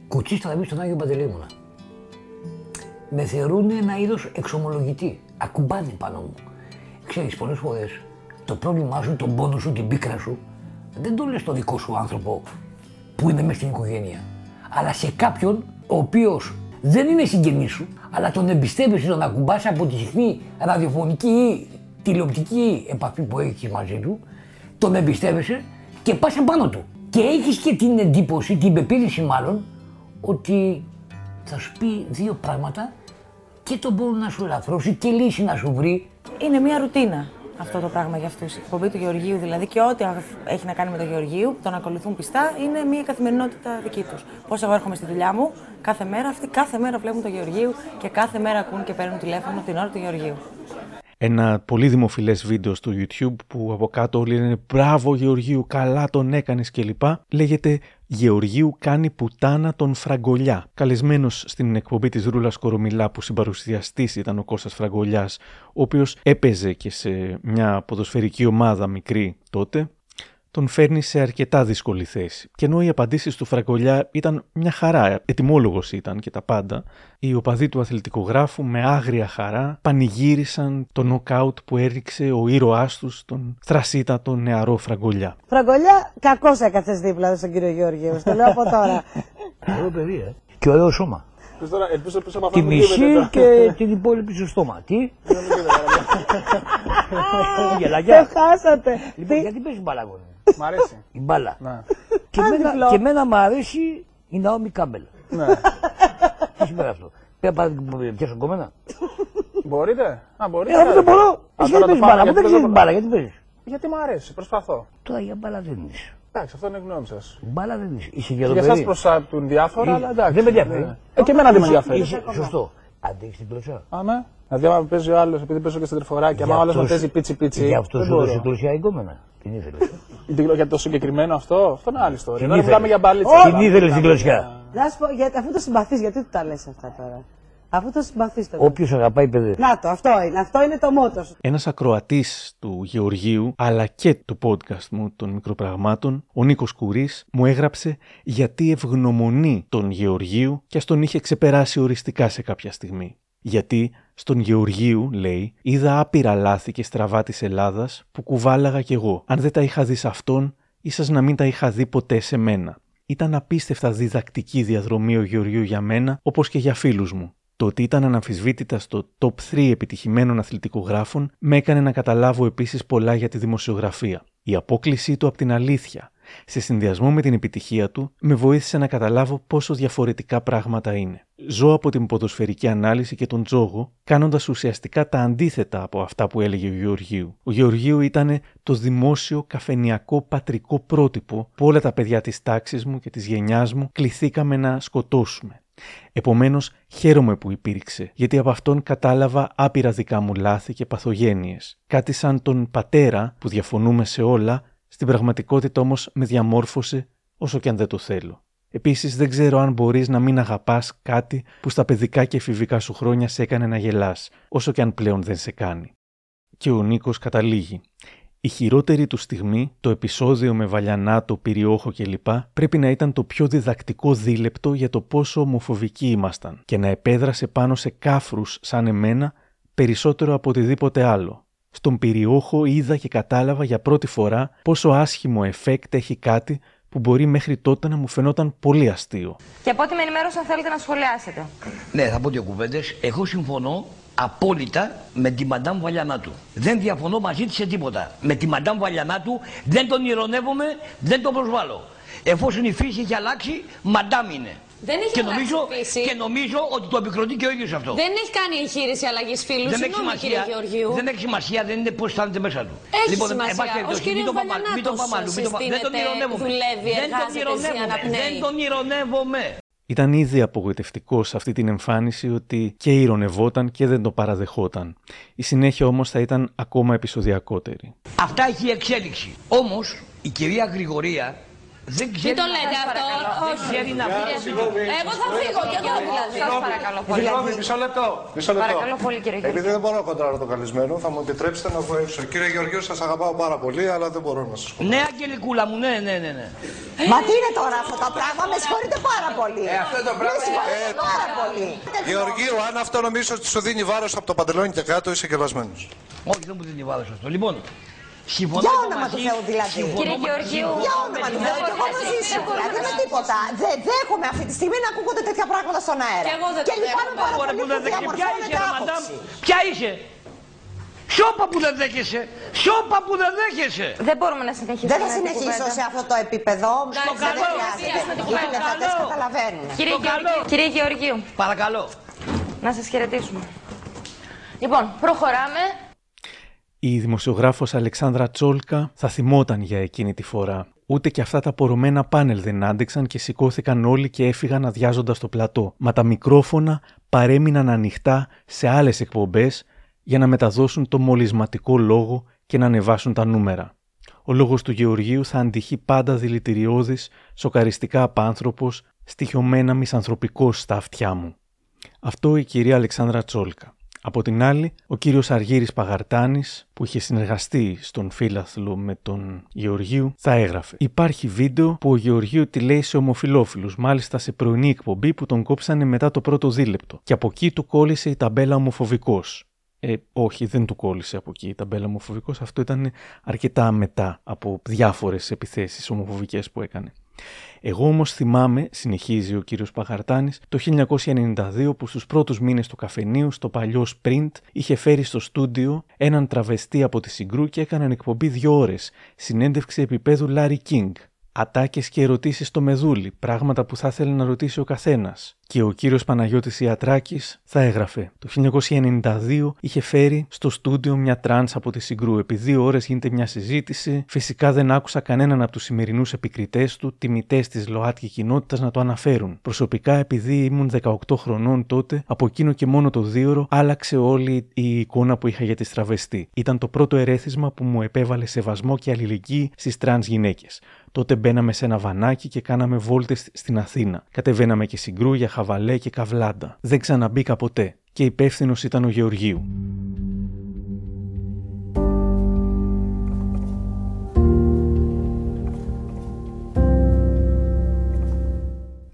Κουτσί θα στον Άγιο Παντελήμωνα. Με θεωρούν ένα είδος εξομολογητή. Ακουμπάνε πάνω μου. Ξέρεις, πολλές φορές το πρόβλημά σου, τον πόνο σου, την πίκρα σου, δεν το λες στο δικό σου άνθρωπο που είναι μέσα στην οικογένεια. Αλλά σε κάποιον ο οποίος δεν είναι συγγενής σου, αλλά τον εμπιστεύεσαι τον ακουμπά από τη συχνή ραδιοφωνική ή τηλεοπτική επαφή που έχει μαζί του τον εμπιστεύεσαι και πας επάνω του. Και έχεις και την εντύπωση, την πεποίθηση μάλλον, ότι θα σου πει δύο πράγματα και τον μπορεί να σου ελαφρώσει και λύση να σου βρει. Είναι μια ρουτίνα αυτό το πράγμα για αυτούς. Η εκπομπή του Γεωργίου δηλαδή και ό,τι έχει να κάνει με τον Γεωργίου, τον ακολουθούν πιστά, είναι μια καθημερινότητα δική τους. Πώς εγώ έρχομαι στη δουλειά μου κάθε μέρα, αυτοί κάθε μέρα βλέπουν τον Γεωργίου και κάθε μέρα ακούν και παίρνουν τηλέφωνο την ώρα του Γεωργίου ένα πολύ δημοφιλές βίντεο στο YouTube που από κάτω όλοι λένε «Μπράβο Γεωργίου, καλά τον έκανες» κλπ. Λέγεται «Γεωργίου κάνει πουτάνα τον Φραγκολιά». Καλεσμένος στην εκπομπή της Ρούλας Κορομιλά που συμπαρουσιαστής ήταν ο Κώστας Φραγκολιάς, ο οποίος έπαιζε και σε μια ποδοσφαιρική ομάδα μικρή τότε, τον φέρνει σε αρκετά δύσκολη θέση. Και ενώ οι απαντήσεις του Φραγκολιά ήταν μια χαρά, ετοιμόλογος ήταν και τα πάντα, οι οπαδοί του αθλητικογράφου με άγρια χαρά πανηγύρισαν το νοκάουτ που έριξε ο ήρωάς τους, τον θρασίτατο νεαρό Φραγκολιά. Φραγκολιά, κακό έκατσε δίπλα στον κύριο Γεωργίου. Το λέω από τώρα. Ωραίο παιδί, ε. Και ωραίο σώμα. Τώρα, ελπίζω πίσω από Τη αυτό μισή και την υπόλοιπη στο στόμα. Τι; Γελαγιά. Το χάσατε. Λοιπόν, γιατί παίζεις μπάλα, αγόρι. Μ' αρέσει. Η μπάλα. Ναι. Και εμένα, και εμένα μ' αρέσει η Ναόμι Κάμπελ. Ναι. Τι σημαίνει αυτό; Πρέπει να πιάσω κομμένα. Μπορείτε; Α, μπορείτε. Ε, αφού δεν μπορώ. Α, Εσύ τώρα γιατί το παίζεις πάμε, μπάλα, αφού δεν γιατί ξέρεις το- μπάλα, γιατί παίζεις; Γιατί μου αρέσει, προσπαθώ. Τώρα για μπάλα δεν είσαι. Εντάξει, αυτό είναι η γνώμη σας. Μπάλα δεν είσαι. Είσαι Και για γεροπέδι. εσά προσάπτουν διάφορα, Ε, αλλά εντάξει. Δεν με ενδιαφέρει. Ναι. Ε, και εμένα δεν με Είσαι- ενδιαφέρει. είσαι- Σωστό. Αντέχεις την κλωτσιά. Α, ναι. Δηλαδή, άμα παίζει ο άλλος, επειδή παίζω και στην τριφοράκι, άμα ο άλλος με παίζει πίτσι πίτσι. Γι' αυτός δεν σου μπορώ. έδωσε κλωτσιά εγκόμενα. Την ήθελες. Την- Για το συγκεκριμένο αυτό, αυτό είναι άλλη ιστορία. Την Τώρα ήθελες. μιλάμε για μπαλίτσα. Την ήθελες την κλωτσιά. Να σου πω, γιατί, αφού το συμπαθείς, γιατί του τα λες αυτά τώρα; Αφού το συμπαθείς το. Όποιος αγαπάει παιδί. Να το, αυτό είναι. Αυτό είναι το μότο σου. Ένας ακροατής του Γεωργίου, αλλά και του podcast μου των μικροπραγμάτων, ο Νίκος Κουρί, μου έγραψε γιατί ευγνωμονεί τον Γεωργίου και ας τον είχε ξεπεράσει οριστικά σε κάποια στιγμή. Γιατί στον Γεωργίου, λέει, είδα άπειρα λάθη και στραβά της Ελλάδας που κουβάλαγα κι εγώ. Αν δεν τα είχα δει σε αυτόν, ίσως να μην τα είχα δει ποτέ σε μένα. Ήταν απίστευτα διδακτική διαδρομή ο Γεωργίου για μένα, όπως και για φίλους μου. Το ότι ήταν αναμφισβήτητα στο top 3 επιτυχημένων αθλητικογράφων με έκανε να καταλάβω επίσης πολλά για τη δημοσιογραφία. Η απόκλησή του από την αλήθεια, σε συνδυασμό με την επιτυχία του, με βοήθησε να καταλάβω πόσο διαφορετικά πράγματα είναι. Ζω από την ποδοσφαιρική ανάλυση και τον τζόγο, κάνοντας ουσιαστικά τα αντίθετα από αυτά που έλεγε ο Γεωργίου. Ο Γεωργίου ήταν το δημόσιο καφενιακό πατρικό πρότυπο που όλα τα παιδιά της τάξης μου και της γενιάς μου κληθήκαμε να σκοτώσουμε. Επομένως, χαίρομαι που υπήρξε, γιατί από αυτόν κατάλαβα άπειρα δικά μου λάθη και παθογένειες. Κάτι σαν τον πατέρα που διαφωνούμε σε όλα, στην πραγματικότητα όμως με διαμόρφωσε όσο και αν δεν το θέλω. Επίσης, δεν ξέρω αν μπορείς να μην αγαπάς κάτι που στα παιδικά και εφηβικά σου χρόνια σε έκανε να γελάς, όσο και αν πλέον δεν σε κάνει. Και ο Νίκος καταλήγει. Η χειρότερη του στιγμή, το επεισόδιο με Βαλιανάτο, Πυριόχο κλπ. πρέπει να ήταν το πιο διδακτικό δίλεπτο για το πόσο ομοφοβικοί ήμασταν και να επέδρασε πάνω σε κάφρους σαν εμένα περισσότερο από οτιδήποτε άλλο. Στον Πυριόχο είδα και κατάλαβα για πρώτη φορά πόσο άσχημο εφέκτ έχει κάτι που μπορεί μέχρι τότε να μου φαινόταν πολύ αστείο. Και από ό,τι με ενημέρωσαν θέλετε να σχολιάσετε. Ναι, θα πω δύο κουβέντες. Εγώ συμφωνώ απόλυτα με τη Μαντάμ Βαλιανάτου. Δεν διαφωνώ μαζί της σε τίποτα. Με τη Μαντάμ Βαλιανάτου δεν τον ηρωνεύομαι, δεν τον προσβάλλω. Εφόσον η φύση έχει αλλάξει, Μαντάμ είναι. Δεν έχει και αλλάξει νομίζω, η φύση. και νομίζω ότι το επικροτεί και ο ίδιος αυτό. Δεν έχει κάνει εγχείρηση αλλαγής φίλου. Δεν έχει Συγγνώμη, κύριε σημασία. Γεωργίου. Δεν έχει σημασία, δεν είναι πώς αισθάνεται μέσα του. Έχει λοιπόν, εν σημασία. πάση Ως περιπτώσει, κύριος μην το πάμε αλλού, μην το Βαλιανάτος πάμε αλλού, μην το πάμε- Δεν τον συστήνεται, ηρωνεύομαι. δουλεύει, Δεν τον εργάζεται, ηρωνεύομαι. ζει, αναπνέει. Δεν τον ηρωνεύομαι. Ήταν ήδη απογοητευτικός σε αυτή την εμφάνιση ότι και ηρωνευόταν και δεν το παραδεχόταν. Η συνέχεια όμως θα ήταν ακόμα επεισοδιακότερη. Αυτά έχει εξέλιξη. Όμως η κυρία Γρηγορία δεν ξέρει. Μην το να- λέτε αυτό. Δεν Όχι. ξέρει να Κύριε φύγει. Εγώ θα φύγω κι εγώ δηλαδή. Σας παρακαλώ πολύ. Συγγνώμη, μισό λεπτό. Μισό λεπτό. Παρακαλώ πολύ, κύριε Γεωργίου. Επειδή δεν μπορώ να κοντράρω τον καλεσμένο, θα μου επιτρέψετε να βγω έξω. Κύριε Γεωργίου, σας αγαπάω πάρα πολύ, αλλά δεν μπορώ να σας πω. Ναι, Αγγελικούλα μου, ναι, ναι, ναι. ναι. Μα τι είναι τώρα αυτό το πράγμα, με συγχωρείτε πάρα πολύ. Ε, αυτό το πράγμα- Με συγχωρείτε Ε, πάρα πολύ. Γεωργίου, αν αυτό νομίζω ότι σου δίνει βάρος από το παντελόνι και κάτω, είσαι κελασμένο. Όχι, δεν μου δίνει βάρος αυτό. Λοιπόν, συμφωνώ Για εγώ όνομα του μαζί- Θεού δηλαδή. συμφωνώ Κύριε μαζί- Γεωργίου, συμφωνώ για με όνομα την του Θεού. Μάρα. Και εγώ μαζί σου. Δηλαδή με τίποτα. Δεν δέχομαι αυτή τη στιγμή να ακούγονται τέτοια πράγματα στον αέρα. Και εγώ δεν Και το λυπάμαι δέχομαι. πάρα Ωραία, πολύ που που δεν δέχεσαι. Ποια είσαι, διαμορφώνεται ρε μαντάμ; άποψη. Ποια είσαι; Σιώπα που δεν δέχεσαι. Σιώπα που δεν δέχεσαι. Δεν μπορούμε να συνεχίσουμε. Δεν θα με την συνεχίσω κουβέντα. σε αυτό το επίπεδο. Στο Δεν καλό. χρειάζεται. Στο Οι καλό. τηλεθεατές καταλαβαίνουν. Κύριε Γεωργίου, κύριε Γεωργίου, Παρακαλώ. να σας χαιρετήσουμε. Λοιπόν, προχωράμε. Η δημοσιογράφος Αλεξάνδρα Τσόλκα θα θυμόταν για εκείνη τη φορά. Ούτε και αυτά τα πορωμένα πάνελ δεν άντεξαν και σηκώθηκαν όλοι και έφυγαν αδειάζοντας το πλατό. Μα τα μικρόφωνα παρέμειναν ανοιχτά σε άλλες εκπομπές για να μεταδώσουν το μολυσματικό λόγο και να ανεβάσουν τα νούμερα. Ο λόγος του Γεωργίου θα αντυχεί πάντα δηλητηριώδης, σοκαριστικά απάνθρωπος, στοιχειωμένα μισανθρωπικός στα αυτιά μου. Αυτό η κυρία Αλεξάνδρα Τσόλκα. Από την άλλη, ο κύριος Αργύρης Παγαρτάνης, που είχε συνεργαστεί στον φίλαθλο με τον Γεωργίου, θα έγραφε. Υπάρχει βίντεο που ο Γεωργίου τη λέει σε ομοφιλόφιλου, μάλιστα σε πρωινή εκπομπή που τον κόψανε μετά το πρώτο δίλεπτο. Και από εκεί του κόλλησε η ταμπέλα ομοφοβικός. Ε, όχι, δεν του κόλλησε από εκεί η ταμπέλα ομοφοβικός. Αυτό ήταν αρκετά μετά από διάφορες επιθέσεις ομοφοβικές που έκανε. Εγώ όμως θυμάμαι, συνεχίζει ο κύριος Παχαρτάνης, το 1992 που στους πρώτους μήνες του καφενείου, στο παλιό Sprint, είχε φέρει στο στούντιο έναν τραβεστή από τη Συγκρού και έκαναν εκπομπή δύο ώρες, συνέντευξη επίπεδου Larry King. Ατάκες και ερωτήσεις στο μεδούλι, πράγματα που θα ήθελε να ρωτήσει ο καθένας. Και ο κύριος Παναγιώτης Ιατράκης θα έγραφε. Το 1992 είχε φέρει στο στούντιο μια τρανς από τη Συγκρού. Επί δύο ώρες γίνεται μια συζήτηση. Φυσικά δεν άκουσα κανέναν από τους σημερινούς επικριτές του, τιμητές της ΛΟΑΤΚΙ κοινότητας να το αναφέρουν. Προσωπικά επειδή ήμουν 18 χρονών τότε, από εκείνο και μόνο το δίωρο άλλαξε όλη η εικόνα που είχα για τις τραβεστί. Ήταν το πρώτο ερέθισμα που μου επέβαλε σεβασμό και αλληλεγγύη στις τρανς γυναίκες. Τότε μπαίναμε σε ένα βανάκι και κάναμε βόλτες στην Αθήνα. Κατεβαίναμε και Συγκρού για χαβαλέ και καβλάντα. Δεν ξαναμπήκα ποτέ. Και υπεύθυνος ήταν ο Γεωργίου.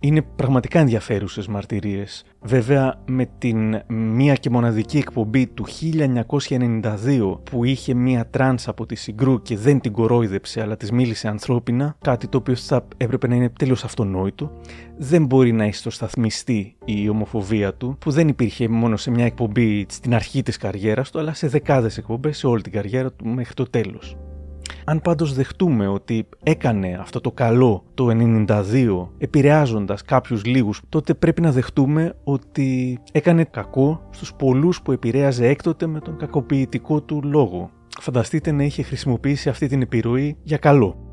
Είναι πραγματικά ενδιαφέρουσες μαρτυρίες. Βέβαια με την μία και μοναδική εκπομπή του 1992 που είχε μία τρανς από τη Συγκρού και δεν την κορόιδεψε αλλά της μίλησε ανθρώπινα, κάτι το οποίο θα έπρεπε να είναι τελείως αυτονόητο, δεν μπορεί να ισοσταθμιστεί η ομοφοβία του που δεν υπήρχε μόνο σε μια εκπομπή στην αρχή της καριέρας του αλλά σε δεκάδες εκπομπές σε όλη την καριέρα του μέχρι το τέλος. Αν πάντως δεχτούμε ότι έκανε αυτό το καλό το 92 επηρεάζοντας κάποιους λίγους, τότε πρέπει να δεχτούμε ότι έκανε κακό στους πολλούς που επηρέαζε έκτοτε με τον κακοποιητικό του λόγο. Φανταστείτε να είχε χρησιμοποιήσει αυτή την επιρροή για καλό.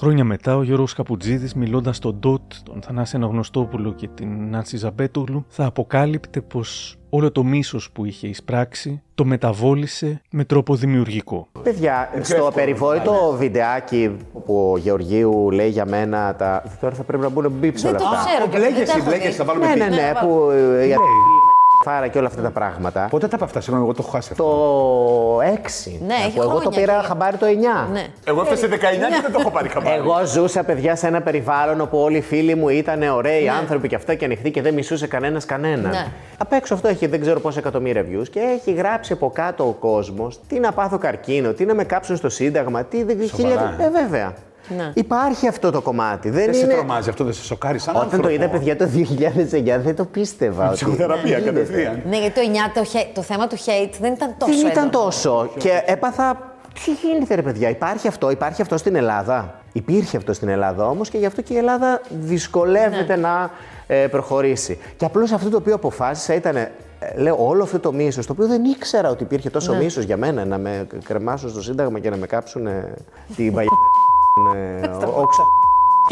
Χρόνια μετά, ο Γιώργος Καπουτζίδης, μιλώντας στον Ντότ, τον Θανάση Αναγνωστόπουλο και την Νάνση Ζαμπέτογλου, θα αποκάλυπτε πως όλο το μίσος που είχε εισπράξει το μεταβόλησε με τρόπο δημιουργικό. Παιδιά, στο περιβόητο βιντεάκι που ο Γεωργίου λέει για μένα τα. Τώρα θα πρέπει να μπουν μπίψ όλα Δεν το αυτά. ξέρω και Λέγε δεν τα εσύ, έχω λέγε δει. εσύ, θα βάλουμε Ναι, μπιπ. ναι, ναι, που. Ε, η Φάρα και όλα αυτά τα πράγματα. Πότε τα είπα αυτά, συγγνώμη, εγώ το έχω χάσει. Το 6. Ναι, έχει που εγώ το χρόνια πήρα και- χαμπάρι το 9. Ναι. Εγώ έφτασε 19 και δεν το έχω πάρει χαμπάρι. Εγώ ζούσα, παιδιά, σε ένα περιβάλλον όπου όλοι οι φίλοι μου ήταν ωραίοι Ναι. άνθρωποι και αυτά και ανοιχτοί και δεν μισούσε κανένας κανέναν. Ναι. Απ' έξω αυτό έχει δεν ξέρω πόσα εκατομμύρια views και έχει γράψει από κάτω ο κόσμος τι να πάθω καρκίνο, τι να με κάψουν στο Σύνταγμα, τι δεν Σοβαρά, Ε, βέβαια. Ναι. Υπάρχει αυτό το κομμάτι. Δεν, Δεν σε είναι... τρομάζει αυτό, δεν σε σοκάρει σαν Όταν άνθρωπο. το είδα, παιδιά, το 2009 δεν το πίστευα. ότι Ψυχοθεραπεία γίνεται. κατευθείαν. Ναι, γιατί το, 9, το, hate- το θέμα του hate δεν ήταν τόσο Δεν ήταν έντονο. τόσο. Και έπαθα. Τι γίνεται, ρε παιδιά, υπάρχει αυτό, υπάρχει αυτό στην Ελλάδα. Υπήρχε αυτό στην Ελλάδα όμως και γι' αυτό και η Ελλάδα δυσκολεύεται να ε, προχωρήσει. Και απλώς αυτό το οποίο αποφάσισα ήταν. ε, Λέω όλο αυτό το μίσος, το οποίο δεν ήξερα ότι υπήρχε τόσο Ναι. μίσος για μένα να με κρεμάσουν στο Σύνταγμα και να με κάψουν ε, την παγιά. Ε, όξα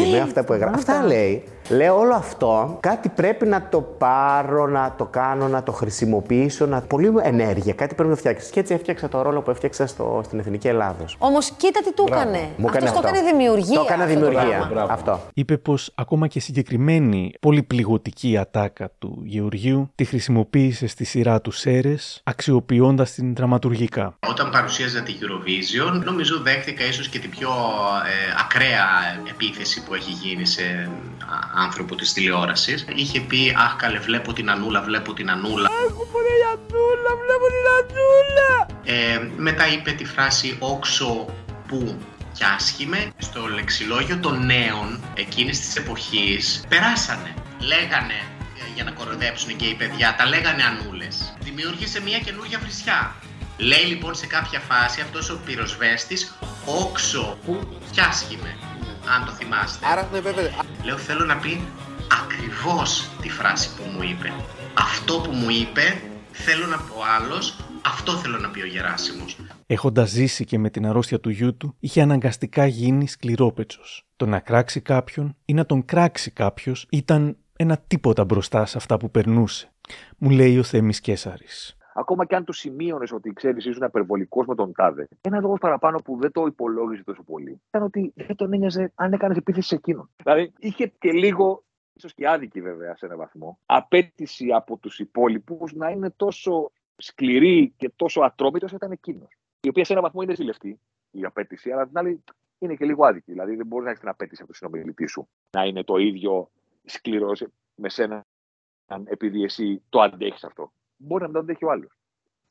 με αυτά που έγραφε. Αυτά λέει. Λέω όλο αυτό, κάτι πρέπει να το πάρω, να το κάνω, να το χρησιμοποιήσω, να... πολύ ενέργεια, κάτι πρέπει να φτιάξεις. Και έτσι έφτιαξα το ρόλο που έφτιαξα στο, στην Εθνική Ελλάδος. Όμως κοίτα τι του έκανε. Μου έκανε Αυτός το αυτό. έκανε δημιουργία. Το έκανα αυτό δημιουργία. πράγμα. Αυτό. Είπε πως ακόμα και συγκεκριμένη πολύ πληγωτική ατάκα του Γεωργίου τη χρησιμοποίησε στη σειρά του Σέρες, αξιοποιώντας την δραματουργικά. Όταν παρουσίαζα τη Eurovision, νομίζω δέχτηκα ίσως και την πιο ε, ακραία επίθεση που έχει γίνει σε α, άνθρωπο της τηλεόρασης. Είχε πει «Αχ καλέ βλέπω την Ανούλα, βλέπω την Ανούλα». Έχω πολύ Ανούλα, βλέπω την Ανούλα. Ε, μετά είπε τη φράση «Όξο που κι άσχημε». Στο λεξιλόγιο των νέων εκείνης της εποχής περάσανε. Λέγανε ε, για να κοροϊδέψουν και οι παιδιά, τα λέγανε Ανούλες. Δημιούργησε μια καινούργια βρισιά. Λέει λοιπόν σε κάποια φάση αυτός ο πυροσβέστης «Όξο που κι άσχημε». Αν το θυμάστε. Άρα, ναι, βέβαια. Λέω θέλω να πεις ακριβώς τη φράση που μου είπε. Αυτό που μου είπε θέλω να πω άλλος, αυτό θέλω να πει ο Γεράσιμος. Έχοντας ζήσει και με την αρρώστια του γιού του, είχε αναγκαστικά γίνει σκληρόπετσος. Το να κράξει κάποιον ή να τον κράξει κάποιος ήταν ένα τίποτα μπροστά σε αυτά που περνούσε. Μου λέει ο Θέμης Κέσαρης. Ακόμα και αν τους σημείωνες ότι ξέρεις, ήσουν απερβολικό με τον τάδε. Ένα λόγος παραπάνω που δεν το υπολόγιζε τόσο πολύ ήταν ότι δεν τον ένοιαζε αν έκανες επίθεση σε εκείνον. Δηλαδή είχε και λίγο, ίσως και άδικη βέβαια σε έναν βαθμό, απέτηση από τους υπόλοιπους να είναι τόσο σκληρή και τόσο ατρόμητος ήταν εκείνος. Η οποία σε έναν βαθμό είναι ζηλευτή η απέτηση, αλλά την άλλη είναι και λίγο άδικη. Δηλαδή δεν μπορείς να έχεις την απέτηση από τον συνομιλητή σου να είναι το ίδιο σκληρός με σένα επειδή εσύ το αντέχεις αυτό. Μπορεί να μην το αντέχει ο άλλος.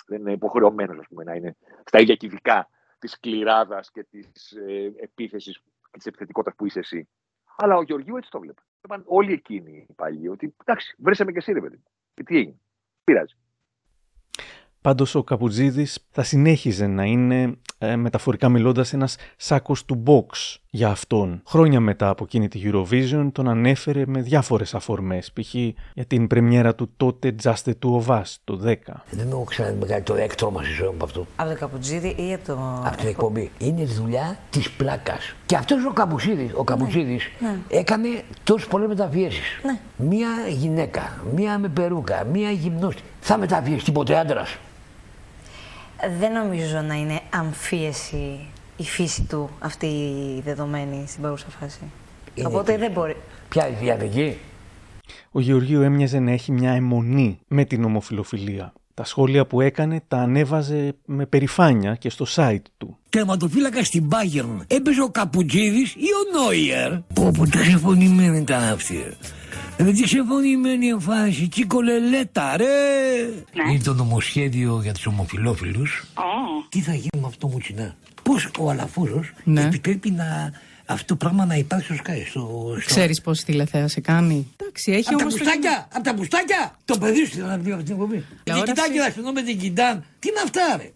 Δεν είναι υποχρεωμένος να είναι στα ίδια κυβικά της κληράδας και της ε, επίθεσης και της επιθετικότητας που είσαι εσύ. Αλλά ο Γεωργίου έτσι το βλέπει. Είπαν όλοι εκείνοι οι παλιοί ότι εντάξει, βρέσαμε και εσύ ρε παιδί. Και τι έγινε. Πειράζει. Πάντως ο Καπουτζίδης θα συνέχιζε να είναι ε, μεταφορικά μιλώντας ένας σάκος του box για αυτόν. Χρόνια μετά από εκείνη τη Eurovision τον ανέφερε με διάφορες αφορμές. Π.χ. για την πρεμιέρα του τότε Just the Two of Us το 10. Δεν έχω ξαναδεί μεγάλη το έκτρωμα στη ζωή μου από αυτό. Από το Καπουτζίδη ή από το. Από την εκπομπή. Είναι δουλειά της πλάκας. Και αυτός ο Καπουτζίδη ο Καπουτζίδης Ναι. έκανε τόσες πολλές μεταφιέσει. Ναι. Μία γυναίκα, μία με περούκα, μία γυμνώστη. Θα μεταφιέσει τίποτε άντρας. Δεν νομίζω να είναι αμφίεση η φύση του αυτή η δεδομένη στην παρούσα φάση. Είναι Οπότε φύση. δεν μπορεί. Ποια είναι η διαδική. Ο Γεωργίου έμοιαζε να έχει μια αιμονή με την ομοφιλοφιλία. Τα σχόλια που έκανε τα ανέβαζε με περηφάνεια και στο site του. Τερματοφύλακα στην Bayern έπαιζε ο Καπουτζίδη ή ο Νόιερ. Πω πω τι ξεφωνημένη ήταν αυτή. Με τι ξεφωνημένη εμφάνιση, τσικολελέτα ρε. Είναι το νομοσχέδιο για τους ομοφιλόφιλους. Τι θα γίνει με αυτό μου τσινά. Πώς ο Αλαφούζος επιτρέπει να αυτό το πράγμα να υπάρχει στο Sky. Στο, στο... Ξέρεις πόση τηλεθέαση κάνει; Εντάξει, έχει Απ' τα όμως... μπουστάκια, απ' τα μπουστάκια. Το παιδί σου ήταν να βγει από την εκπομπή. Την Τηλεόραση. κοιτάκι να σου με την κοιτάν. Τι είναι αυτά ρε;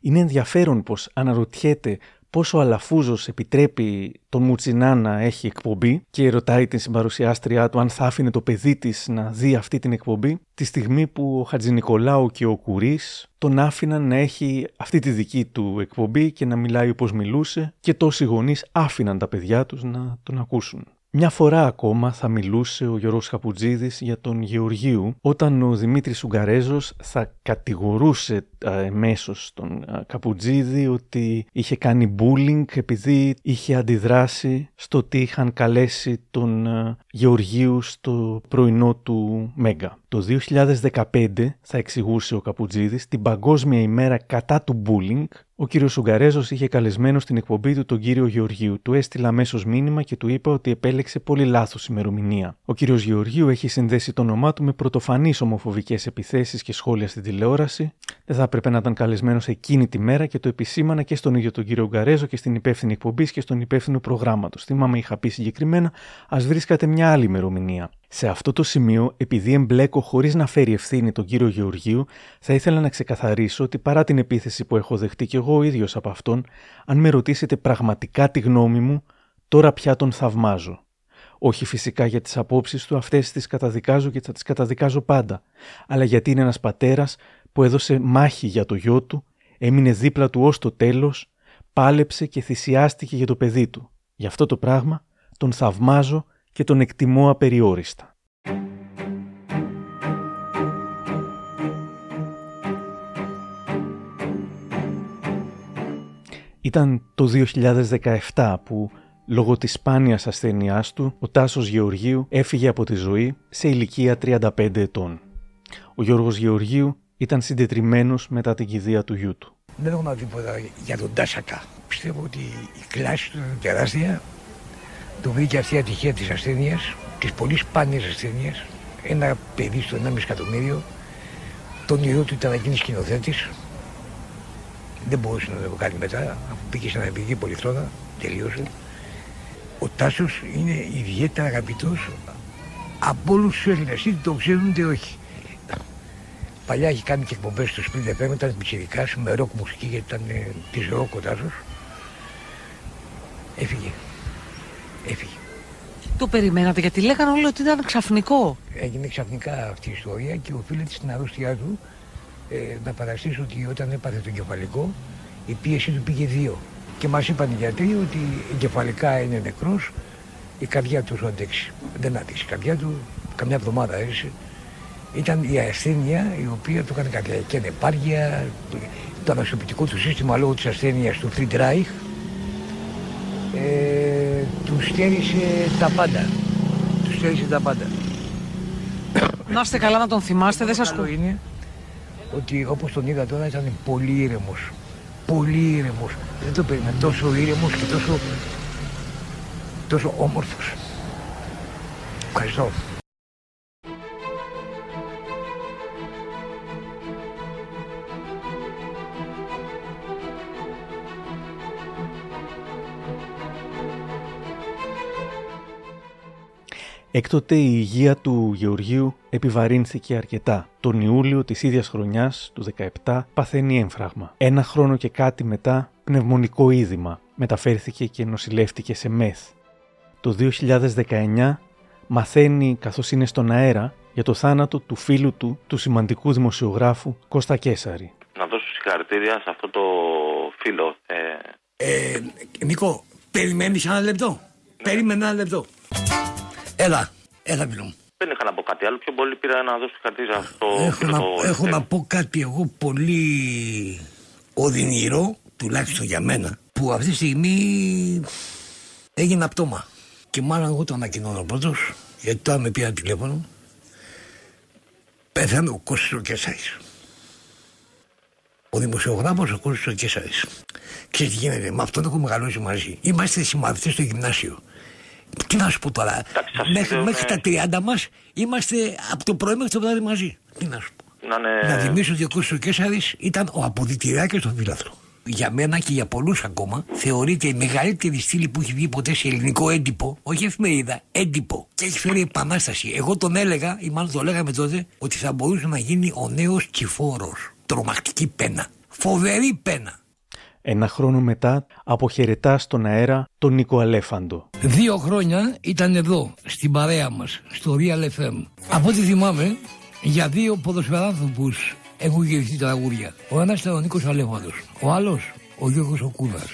Είναι ενδιαφέρον πως αναρωτιέται πόσο ο Αλαφούζος επιτρέπει τον Μουτσινά να έχει εκπομπή και ρωτάει την συμπαρουσιάστριά του αν θα άφηνε το παιδί της να δει αυτή την εκπομπή τη στιγμή που ο Χατζηνικολάου και ο Κουρίς τον άφηναν να έχει αυτή τη δική του εκπομπή και να μιλάει όπως μιλούσε και τόσοι γονείς άφηναν τα παιδιά τους να τον ακούσουν. Μια φορά ακόμα θα μιλούσε ο Γιώργος Χαπουτζίδης για τον Γεωργίου όταν ο Δημήτρης Ουγγαρέζος θα κατηγορούσε ε, εμέσως τον ε, Καπουτζίδη ότι είχε κάνει bullying επειδή είχε αντιδράσει στο ότι είχαν καλέσει τον ε, Γεωργίου στο πρωινό του Μέγκα. Το 2015 θα εξηγούσε ο Καπουτζίδης την Παγκόσμια ημέρα κατά του bullying ο κύριος Ουγγαρέζος είχε καλεσμένο στην εκπομπή του τον κύριο Γεωργίου. Του έστειλα αμέσως μήνυμα και του είπα ότι επέλεξε πολύ λάθος ημερομηνία. Ο κύριος Γεωργίου έχει συνδέσει το όνομά του με πρωτοφανείς ομοφοβικές επιθέσεις και σχόλια στην τηλεόραση. Δεν θα έπρεπε να ήταν καλεσμένος εκείνη τη μέρα και το επισήμανα και στον ίδιο τον κύριο Ουγγαρέζο και στην υπεύθυνη εκπομπής και στον υπεύθυνο προγράμματος. Θυμάμαι, είχα πει συγκεκριμένα, ας βρίσκατε μια άλλη ημερομηνία. Σε αυτό το σημείο, επειδή εμπλέκω χωρίς να φέρει ευθύνη τον κύριο Γεωργίου, θα ήθελα να ξεκαθαρίσω ότι παρά την επίθεση που έχω δεχτεί κι εγώ ο ίδιος από αυτόν, αν με ρωτήσετε πραγματικά τη γνώμη μου, τώρα πια τον θαυμάζω. Όχι φυσικά για τις απόψεις του, αυτές τις καταδικάζω και θα τις καταδικάζω πάντα, αλλά γιατί είναι ένας πατέρας που έδωσε μάχη για το γιο του, έμεινε δίπλα του ως το τέλος, πάλεψε και θυσιάστηκε για το παιδί του. Γι' αυτό το πράγμα τον θαυμάζω και τον εκτιμώ απεριόριστα. Ήταν το 2017 που λόγω της σπάνιας ασθένειάς του ο Τάσος Γεωργίου έφυγε από τη ζωή σε ηλικία 35 ετών. Ο Γιώργος Γεωργίου ήταν συντετριμένος μετά την κηδεία του γιού του. Δεν έχω να πω τίποτα για τον Τάσακα. Πιστεύω ότι η κλάση του ήταν τεράστια. Το βρήκε αυτή η ατυχία της ασθένειας, της πολύ σπάνιας ασθένειας. Ένα παιδί στο 1,5 εκατομμύριο. Το όνειρό του ήταν να γίνει σκηνοθέτης. Δεν μπορούσε να το κάνει μετά, αφού πήγε σε αναπηρική πολυθρόνα, τελείωσε. Ο Τάσος είναι ιδιαίτερα αγαπητός από όλους τους Έλληνες, είτε το ξέρουν είτε όχι. Παλιά έχει κάνει και εκπομπές στο Split FM, ήταν πιτσιρικάς με ροκ μουσική γιατί ήταν ε, της ροκ ο Τάσος. Έφυγε. Έφυγε. Το περιμένατε γιατί λέγανε όλοι ότι ήταν ξαφνικό. Έγινε ξαφνικά αυτή η ιστορία και οφείλεται στην αρρώστια του ε, να παραστήσω ότι όταν έπαθε το κεφαλικό η πίεση του πήγε δύο. Και μας είπαν οι γιατροί ότι εγκεφαλικά είναι νεκρός, η καρδιά του θα αντέξει. Δεν άντεξε η καρδιά του, καμιά εβδομάδα έζησε. Ήταν η ασθένεια η οποία του έκανε καρδιακή ανεπάρκεια, το ανασωπητικό του σύστημα λόγω της ασθένειας του Fried Reich ε, τους στέρισε τα πάντα. Τους στέρισε τα πάντα. Να είστε καλά να τον θυμάστε, δεν σας Καλό κου... είναι ότι όπως τον είδα τώρα ήταν πολύ ήρεμος. Πολύ ήρεμος. Δεν το περίμενα. Τόσο ήρεμος και τόσο, τόσο όμορφος. Ευχαριστώ. Έκτοτε η υγεία του Γεωργίου επιβαρύνθηκε αρκετά. Τον Ιούλιο της ίδιας χρονιάς, του 17, παθαίνει έμφραγμα. Ένα χρόνο και κάτι μετά, πνευμονικό είδημα. Μεταφέρθηκε και νοσηλεύτηκε σε ΜΕΘ. Το 2019 μαθαίνει καθώς είναι στον αέρα για το θάνατο του φίλου του, του σημαντικού δημοσιογράφου Κώστα Κέσαρη. Να δώσω συγχαρητήρια σε αυτό το φίλο. Ε, Ε, Νίκο, περιμένεις ένα λεπτό; Περίμενε ένα λεπτό. Έλα, έλα φίλο μου. δεν είχα να πω κάτι άλλο. Πιο πολύ πήρα να δώσω συγχαρητήρια στο Έχω φίλο να, το έχω να πω κάτι εγώ πολύ οδυνηρό, τουλάχιστον για μένα, που αυτή τη στιγμή έγινε πτώμα. Και μάλλον εγώ το ανακοινώνω πρώτος, γιατί τώρα με πήρα τηλέφωνο. Πέθανε ο Κώστας ο Κέσσαρης. Ο δημοσιογράφος ο Κώστας ο Κέσσαρης. Ξέρεις τι γίνεται, με αυτόν έχω μεγαλώσει μαζί. Είμαστε συμμαθητές στο γυμνάσιο. Τι να σου πω τώρα, μέχρι, λέω, μέχρι ναι. τα 30 μας είμαστε από το πρωί μέχρι το βράδυ μαζί. Τι να σου πω. να είναι... Να θυμίσω ότι ο Κώστας ο Κέσσαρης ήταν ο αποδητηράκης στον φύλαθρο. Για μένα και για πολλούς ακόμα θεωρείται η μεγαλύτερη στήλη που έχει βγει ποτέ σε ελληνικό έντυπο, όχι εφημερίδα, έντυπο. Και έχει φέρει επανάσταση. Εγώ τον έλεγα, ή μάλλον το λέγαμε τότε, ότι θα μπορούσε να γίνει ο νέος Τσιφόρος. Τρομακτική πένα. Φοβερή πένα. Ένα χρόνο μετά αποχαιρετά στον αέρα τον Νίκο Αλέφαντο. Δύο χρόνια ήταν εδώ, στην παρέα μας, στο Real FM. Από ό,τι θυμάμαι, για δύο ποδοσφαιράνθρωπους έχουν γυριστεί τραγούδια. Ο ένας ήταν ο Νίκος Αλέφαντος, ο άλλος ο Γιώργος ο Κούδας.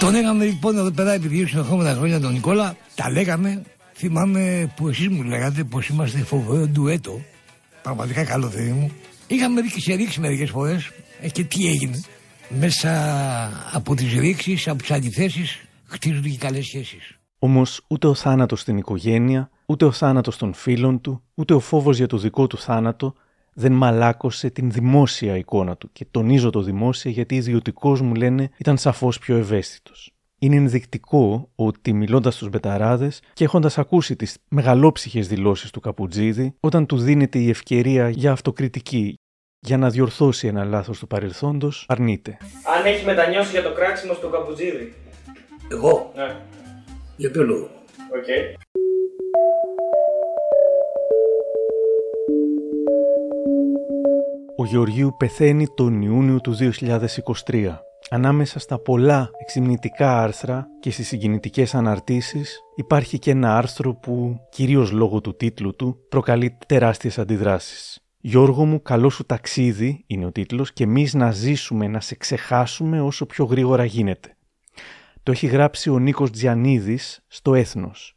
Τον έκαμε λοιπόν εδώ πέρα επειδή συνεχόμενα χρόνια τον Νικόλα, τα λέγαμε. Θυμάμαι που εσείς μου λέγατε πως είμαστε φοβερό ντουέτο. Πραγματικά καλό παιδί μου. Είχαμε ρίξει σε ρίξει μερικές φορές ε, και τι έγινε. Μέσα από τις ρήξεις, από τις αντιθέσεις χτίζονται και καλές σχέσεις. Όμως ούτε ο θάνατος στην οικογένεια, ούτε ο θάνατος των φίλων του, ούτε ο φόβος για το δικό του θάνατο δεν μαλάκωσε την δημόσια εικόνα του. Και τονίζω το δημόσια γιατί ιδιωτικό μου λένε ήταν σαφώς πιο ευαίσθητος. Είναι ενδεικτικό ότι μιλώντας στους μπεταράδες και έχοντας ακούσει τις μεγαλόψυχες δηλώσεις του Καπουτζίδη, όταν του δίνεται η ευκαιρία για αυτοκριτική, για να διορθώσει ένα λάθος του παρελθόντος, αρνείται. Αν έχει μετανιώσει για το κράξιμο στον Καπουτζίδη. Εγώ, Ναι. για ποιο λόγο; Οκ. Ο Γεωργίου πεθαίνει τον Ιούνιο του 2023. Ανάμεσα στα πολλά εξυμνητικά άρθρα και στις συγκινητικές αναρτήσεις υπάρχει και ένα άρθρο που, κυρίως λόγω του τίτλου του, προκαλεί τεράστιες αντιδράσεις. «Γιώργο μου, καλό σου ταξίδι» είναι ο τίτλος και εμείς να ζήσουμε, να σε ξεχάσουμε όσο πιο γρήγορα γίνεται. Το έχει γράψει ο Νίκος Τζιανίδης στο Έθνος.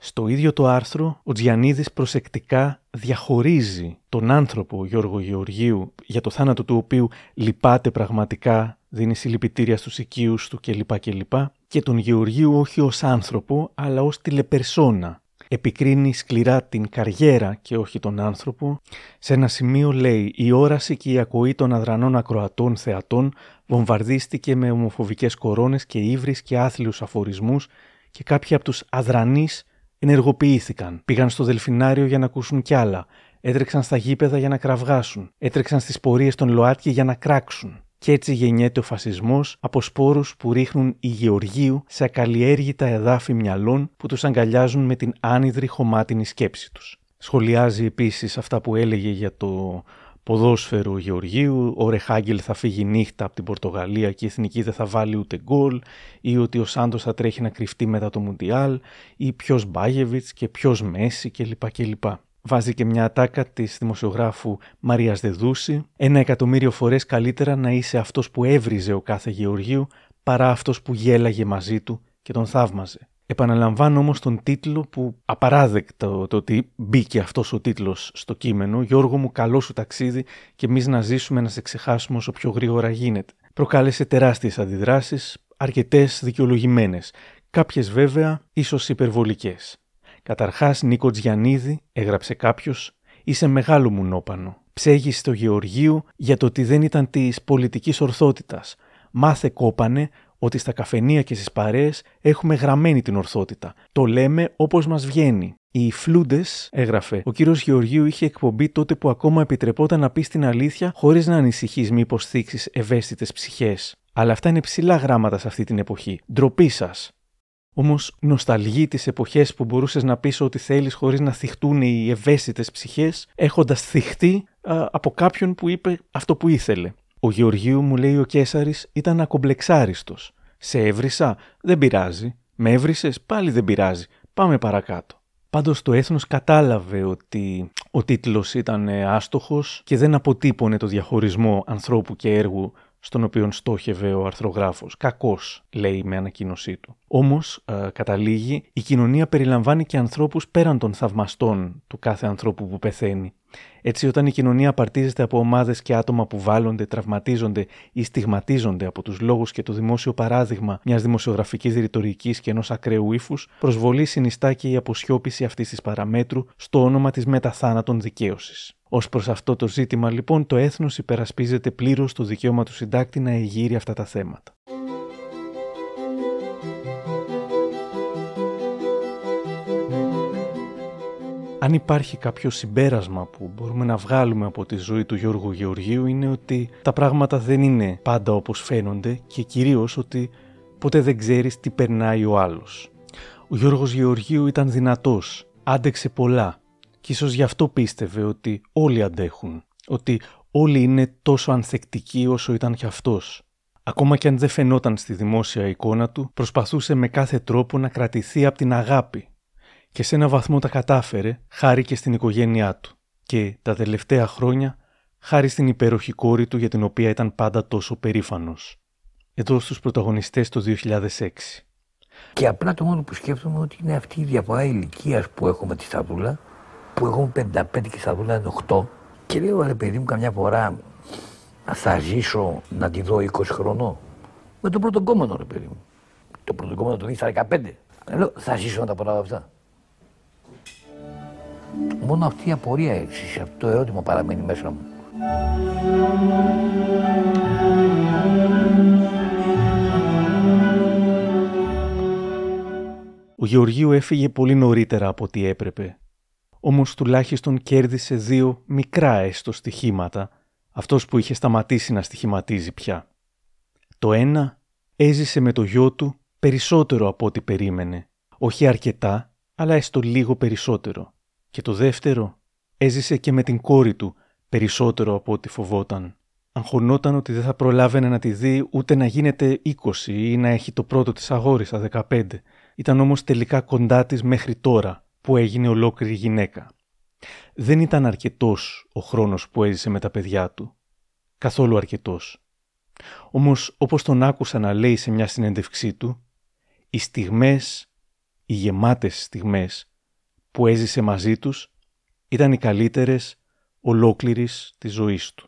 Στο ίδιο το άρθρο, ο Τζιανίδης προσεκτικά διαχωρίζει τον άνθρωπο Γιώργο Γεωργίου, για το θάνατο του οποίου λυπάται πραγματικά, δίνει συλληπιτήρια στους οικείους του κλπ. κλπ. Και τον Γεωργίου όχι ως άνθρωπο, αλλά ως τηλεπερσόνα. Επικρίνει σκληρά την καριέρα και όχι τον άνθρωπο. Σε ένα σημείο λέει «Η όραση και η ακοή των αδρανών ακροατών θεατών βομβαρδίστηκε με ομοφοβικές κορώνες και ύβρις και άθλιους αφορισμούς και κάποιοι από τους αδρανείς ενεργοποιήθηκαν. Πήγαν στο δελφινάριο για να ακούσουν κι άλλα. Έτρεξαν στα γήπεδα για να κραυγάσουν. Έτρεξαν στις πορείες των ΛΟΑΤΚΙ για να κράξουν. Και έτσι γεννιέται ο φασισμός από σπόρους που ρίχνουν η Γεωργίου σε ακαλλιέργητα εδάφη μυαλών που τους αγκαλιάζουν με την άνυδρη χωμάτινη σκέψη τους. Σχολιάζει επίσης αυτά που έλεγε για το ποδόσφαιρο Γεωργίου, ο Ρεχάγκελ θα φύγει νύχτα από την Πορτογαλία και η εθνική δεν θα βάλει ούτε γκολ, ή ότι ο Σάντος θα τρέχει να κρυφτεί μετά το Μουντιάλ, ή ποιος Μπάγεβιτς και ποιος Μέση κλπ. κλπ. Βάζει και μια ατάκα της δημοσιογράφου Μαρίας Δεδούση, ένα εκατομμύριο φορές καλύτερα να είσαι αυτός που έβριζε ο κάθε Γεωργίου παρά αυτός που γέλαγε μαζί του και τον θαύμαζε. Επαναλαμβάνω όμως τον τίτλο που απαράδεκτο το ότι μπήκε αυτός ο τίτλος στο κείμενο «Γιώργο μου καλό σου ταξίδι και εμείς να ζήσουμε να σε ξεχάσουμε όσο πιο γρήγορα γίνεται». Προκάλεσε τεράστιες αντιδράσεις, αρκετές δικαιολογημένες, κάποιες βέβαια ίσως υπερβολικές. Καταρχάς, Νίκο Τζιανίδη, έγραψε κάποιος, είσαι μεγάλο μουνόπανο. Ψέγεις στο Γεωργίου για το ότι δεν ήταν της πολιτικής ορθότητας. Μάθε κόπανε ότι στα καφενεία και στις παρέες έχουμε γραμμένη την ορθότητα. Το λέμε όπως μας βγαίνει. Οι φλούντες, έγραφε, ο κύριος Γεωργίου είχε εκπομπή τότε που ακόμα επιτρεπόταν να πει την αλήθεια χωρίς να ανησυχείς μήπως θίξεις ευαίσθητες ψυχές. Αλλά αυτά είναι ψηλά γράμματα σε αυτή την εποχή. Ντροπή σας. Όμως νοσταλγεί τις εποχές που μπορούσες να πεις ό,τι θέλεις χωρίς να θυχτούν οι ευαίσθητες ψυχές, έχοντας θυχτεί α, από κάποιον που είπε αυτό που ήθελε. Ο Γεωργίου, μου λέει ο Κέσαρης, ήταν ακομπλεξάριστος. Σε έβρισα, δεν πειράζει. Με έβρισες, πάλι δεν πειράζει. Πάμε παρακάτω. Πάντως το έθνος κατάλαβε ότι ο τίτλος ήταν άστοχος και δεν αποτύπωνε το διαχωρισμό ανθρώπου και έργου στον οποίο στόχευε ο αρθρογράφος. Κακός, λέει με ανακοίνωσή του. Όμως, ε, καταλήγει, η κοινωνία περιλαμβάνει και ανθρώπους πέραν των θαυμαστών του κάθε ανθρώπου που πεθαίνει. Έτσι, όταν η κοινωνία απαρτίζεται από ομάδες και άτομα που βάλλονται, τραυματίζονται ή στιγματίζονται από τους λόγους και το δημόσιο παράδειγμα μιας δημοσιογραφικής ρητορικής και ενός ακραίου ύφους, προσβολή συνιστά και η αποσιώπηση αυτής της παραμέτρου στο όνομα της μεταθάνατον δικαίωσης. Ω προς αυτό το ζήτημα, λοιπόν, το έθνος υπερασπίζεται πλήρως το δικαίωμα του συντάκτη να εγείρει αυτά τα θέματα. Αν υπάρχει κάποιο συμπέρασμα που μπορούμε να βγάλουμε από τη ζωή του Γιώργου Γεωργίου είναι ότι τα πράγματα δεν είναι πάντα όπως φαίνονται και κυρίως ότι ποτέ δεν ξέρεις τι περνάει ο άλλος. Ο Γιώργος Γεωργίου ήταν δυνατός, άντεξε πολλά και ίσως γι' αυτό πίστευε ότι όλοι αντέχουν, ότι όλοι είναι τόσο ανθεκτικοί όσο ήταν κι αυτός. Ακόμα και αν δεν φαινόταν στη δημόσια εικόνα του, προσπαθούσε με κάθε τρόπο να κρατηθεί από την αγάπη και σε ένα βαθμό τα κατάφερε χάρη και στην οικογένειά του και τα τελευταία χρόνια χάρη στην υπέροχη κόρη του για την οποία ήταν πάντα τόσο περήφανος. Εδώ στους πρωταγωνιστές το 2006. Και απλά το μόνο που σκέφτομαι ότι είναι αυτή η διαφορά ηλικίας που έχουμε τη Σταδούλα, που έχουμε 55 και η Σταδούλα είναι 8. Και λέω ρε παιδί μου, καμιά φορά θα ζήσω να τη δω 20 χρονών. Με το πρώτο κόμμα ρε παιδί μου. Το πρώτο κόμμα το δει στα 15. Λέω, θα ζήσω να τα προλάβω αυτά. Μόνο αυτή η απορία έτσι, αυτό το ερώτημα παραμένει μέσα μου. Ο Γεωργίου έφυγε πολύ νωρίτερα από ό,τι έπρεπε. Όμως τουλάχιστον κέρδισε δύο μικρά έστω στοιχήματα, αυτός που είχε σταματήσει να στοιχηματίζει πια. Το ένα έζησε με το γιο του περισσότερο από ό,τι περίμενε. Όχι αρκετά, αλλά έστω λίγο περισσότερο. Και το δεύτερο, έζησε και με την κόρη του περισσότερο από ό,τι φοβόταν. Αγχωνόταν ότι δεν θα προλάβαινε να τη δει ούτε να γίνεται 20 ή να έχει το πρώτο της αγόρι στα 15. Ήταν όμως τελικά κοντά της μέχρι τώρα που έγινε ολόκληρη γυναίκα. Δεν ήταν αρκετός ο χρόνος που έζησε με τα παιδιά του. Καθόλου αρκετός. Όμως όπως τον άκουσα να λέει σε μια συνέντευξή του, οι στιγμές, οι γεμάτες στιγμές που έζησε μαζί τους ήταν οι καλύτερες ολόκληρης της ζωής του.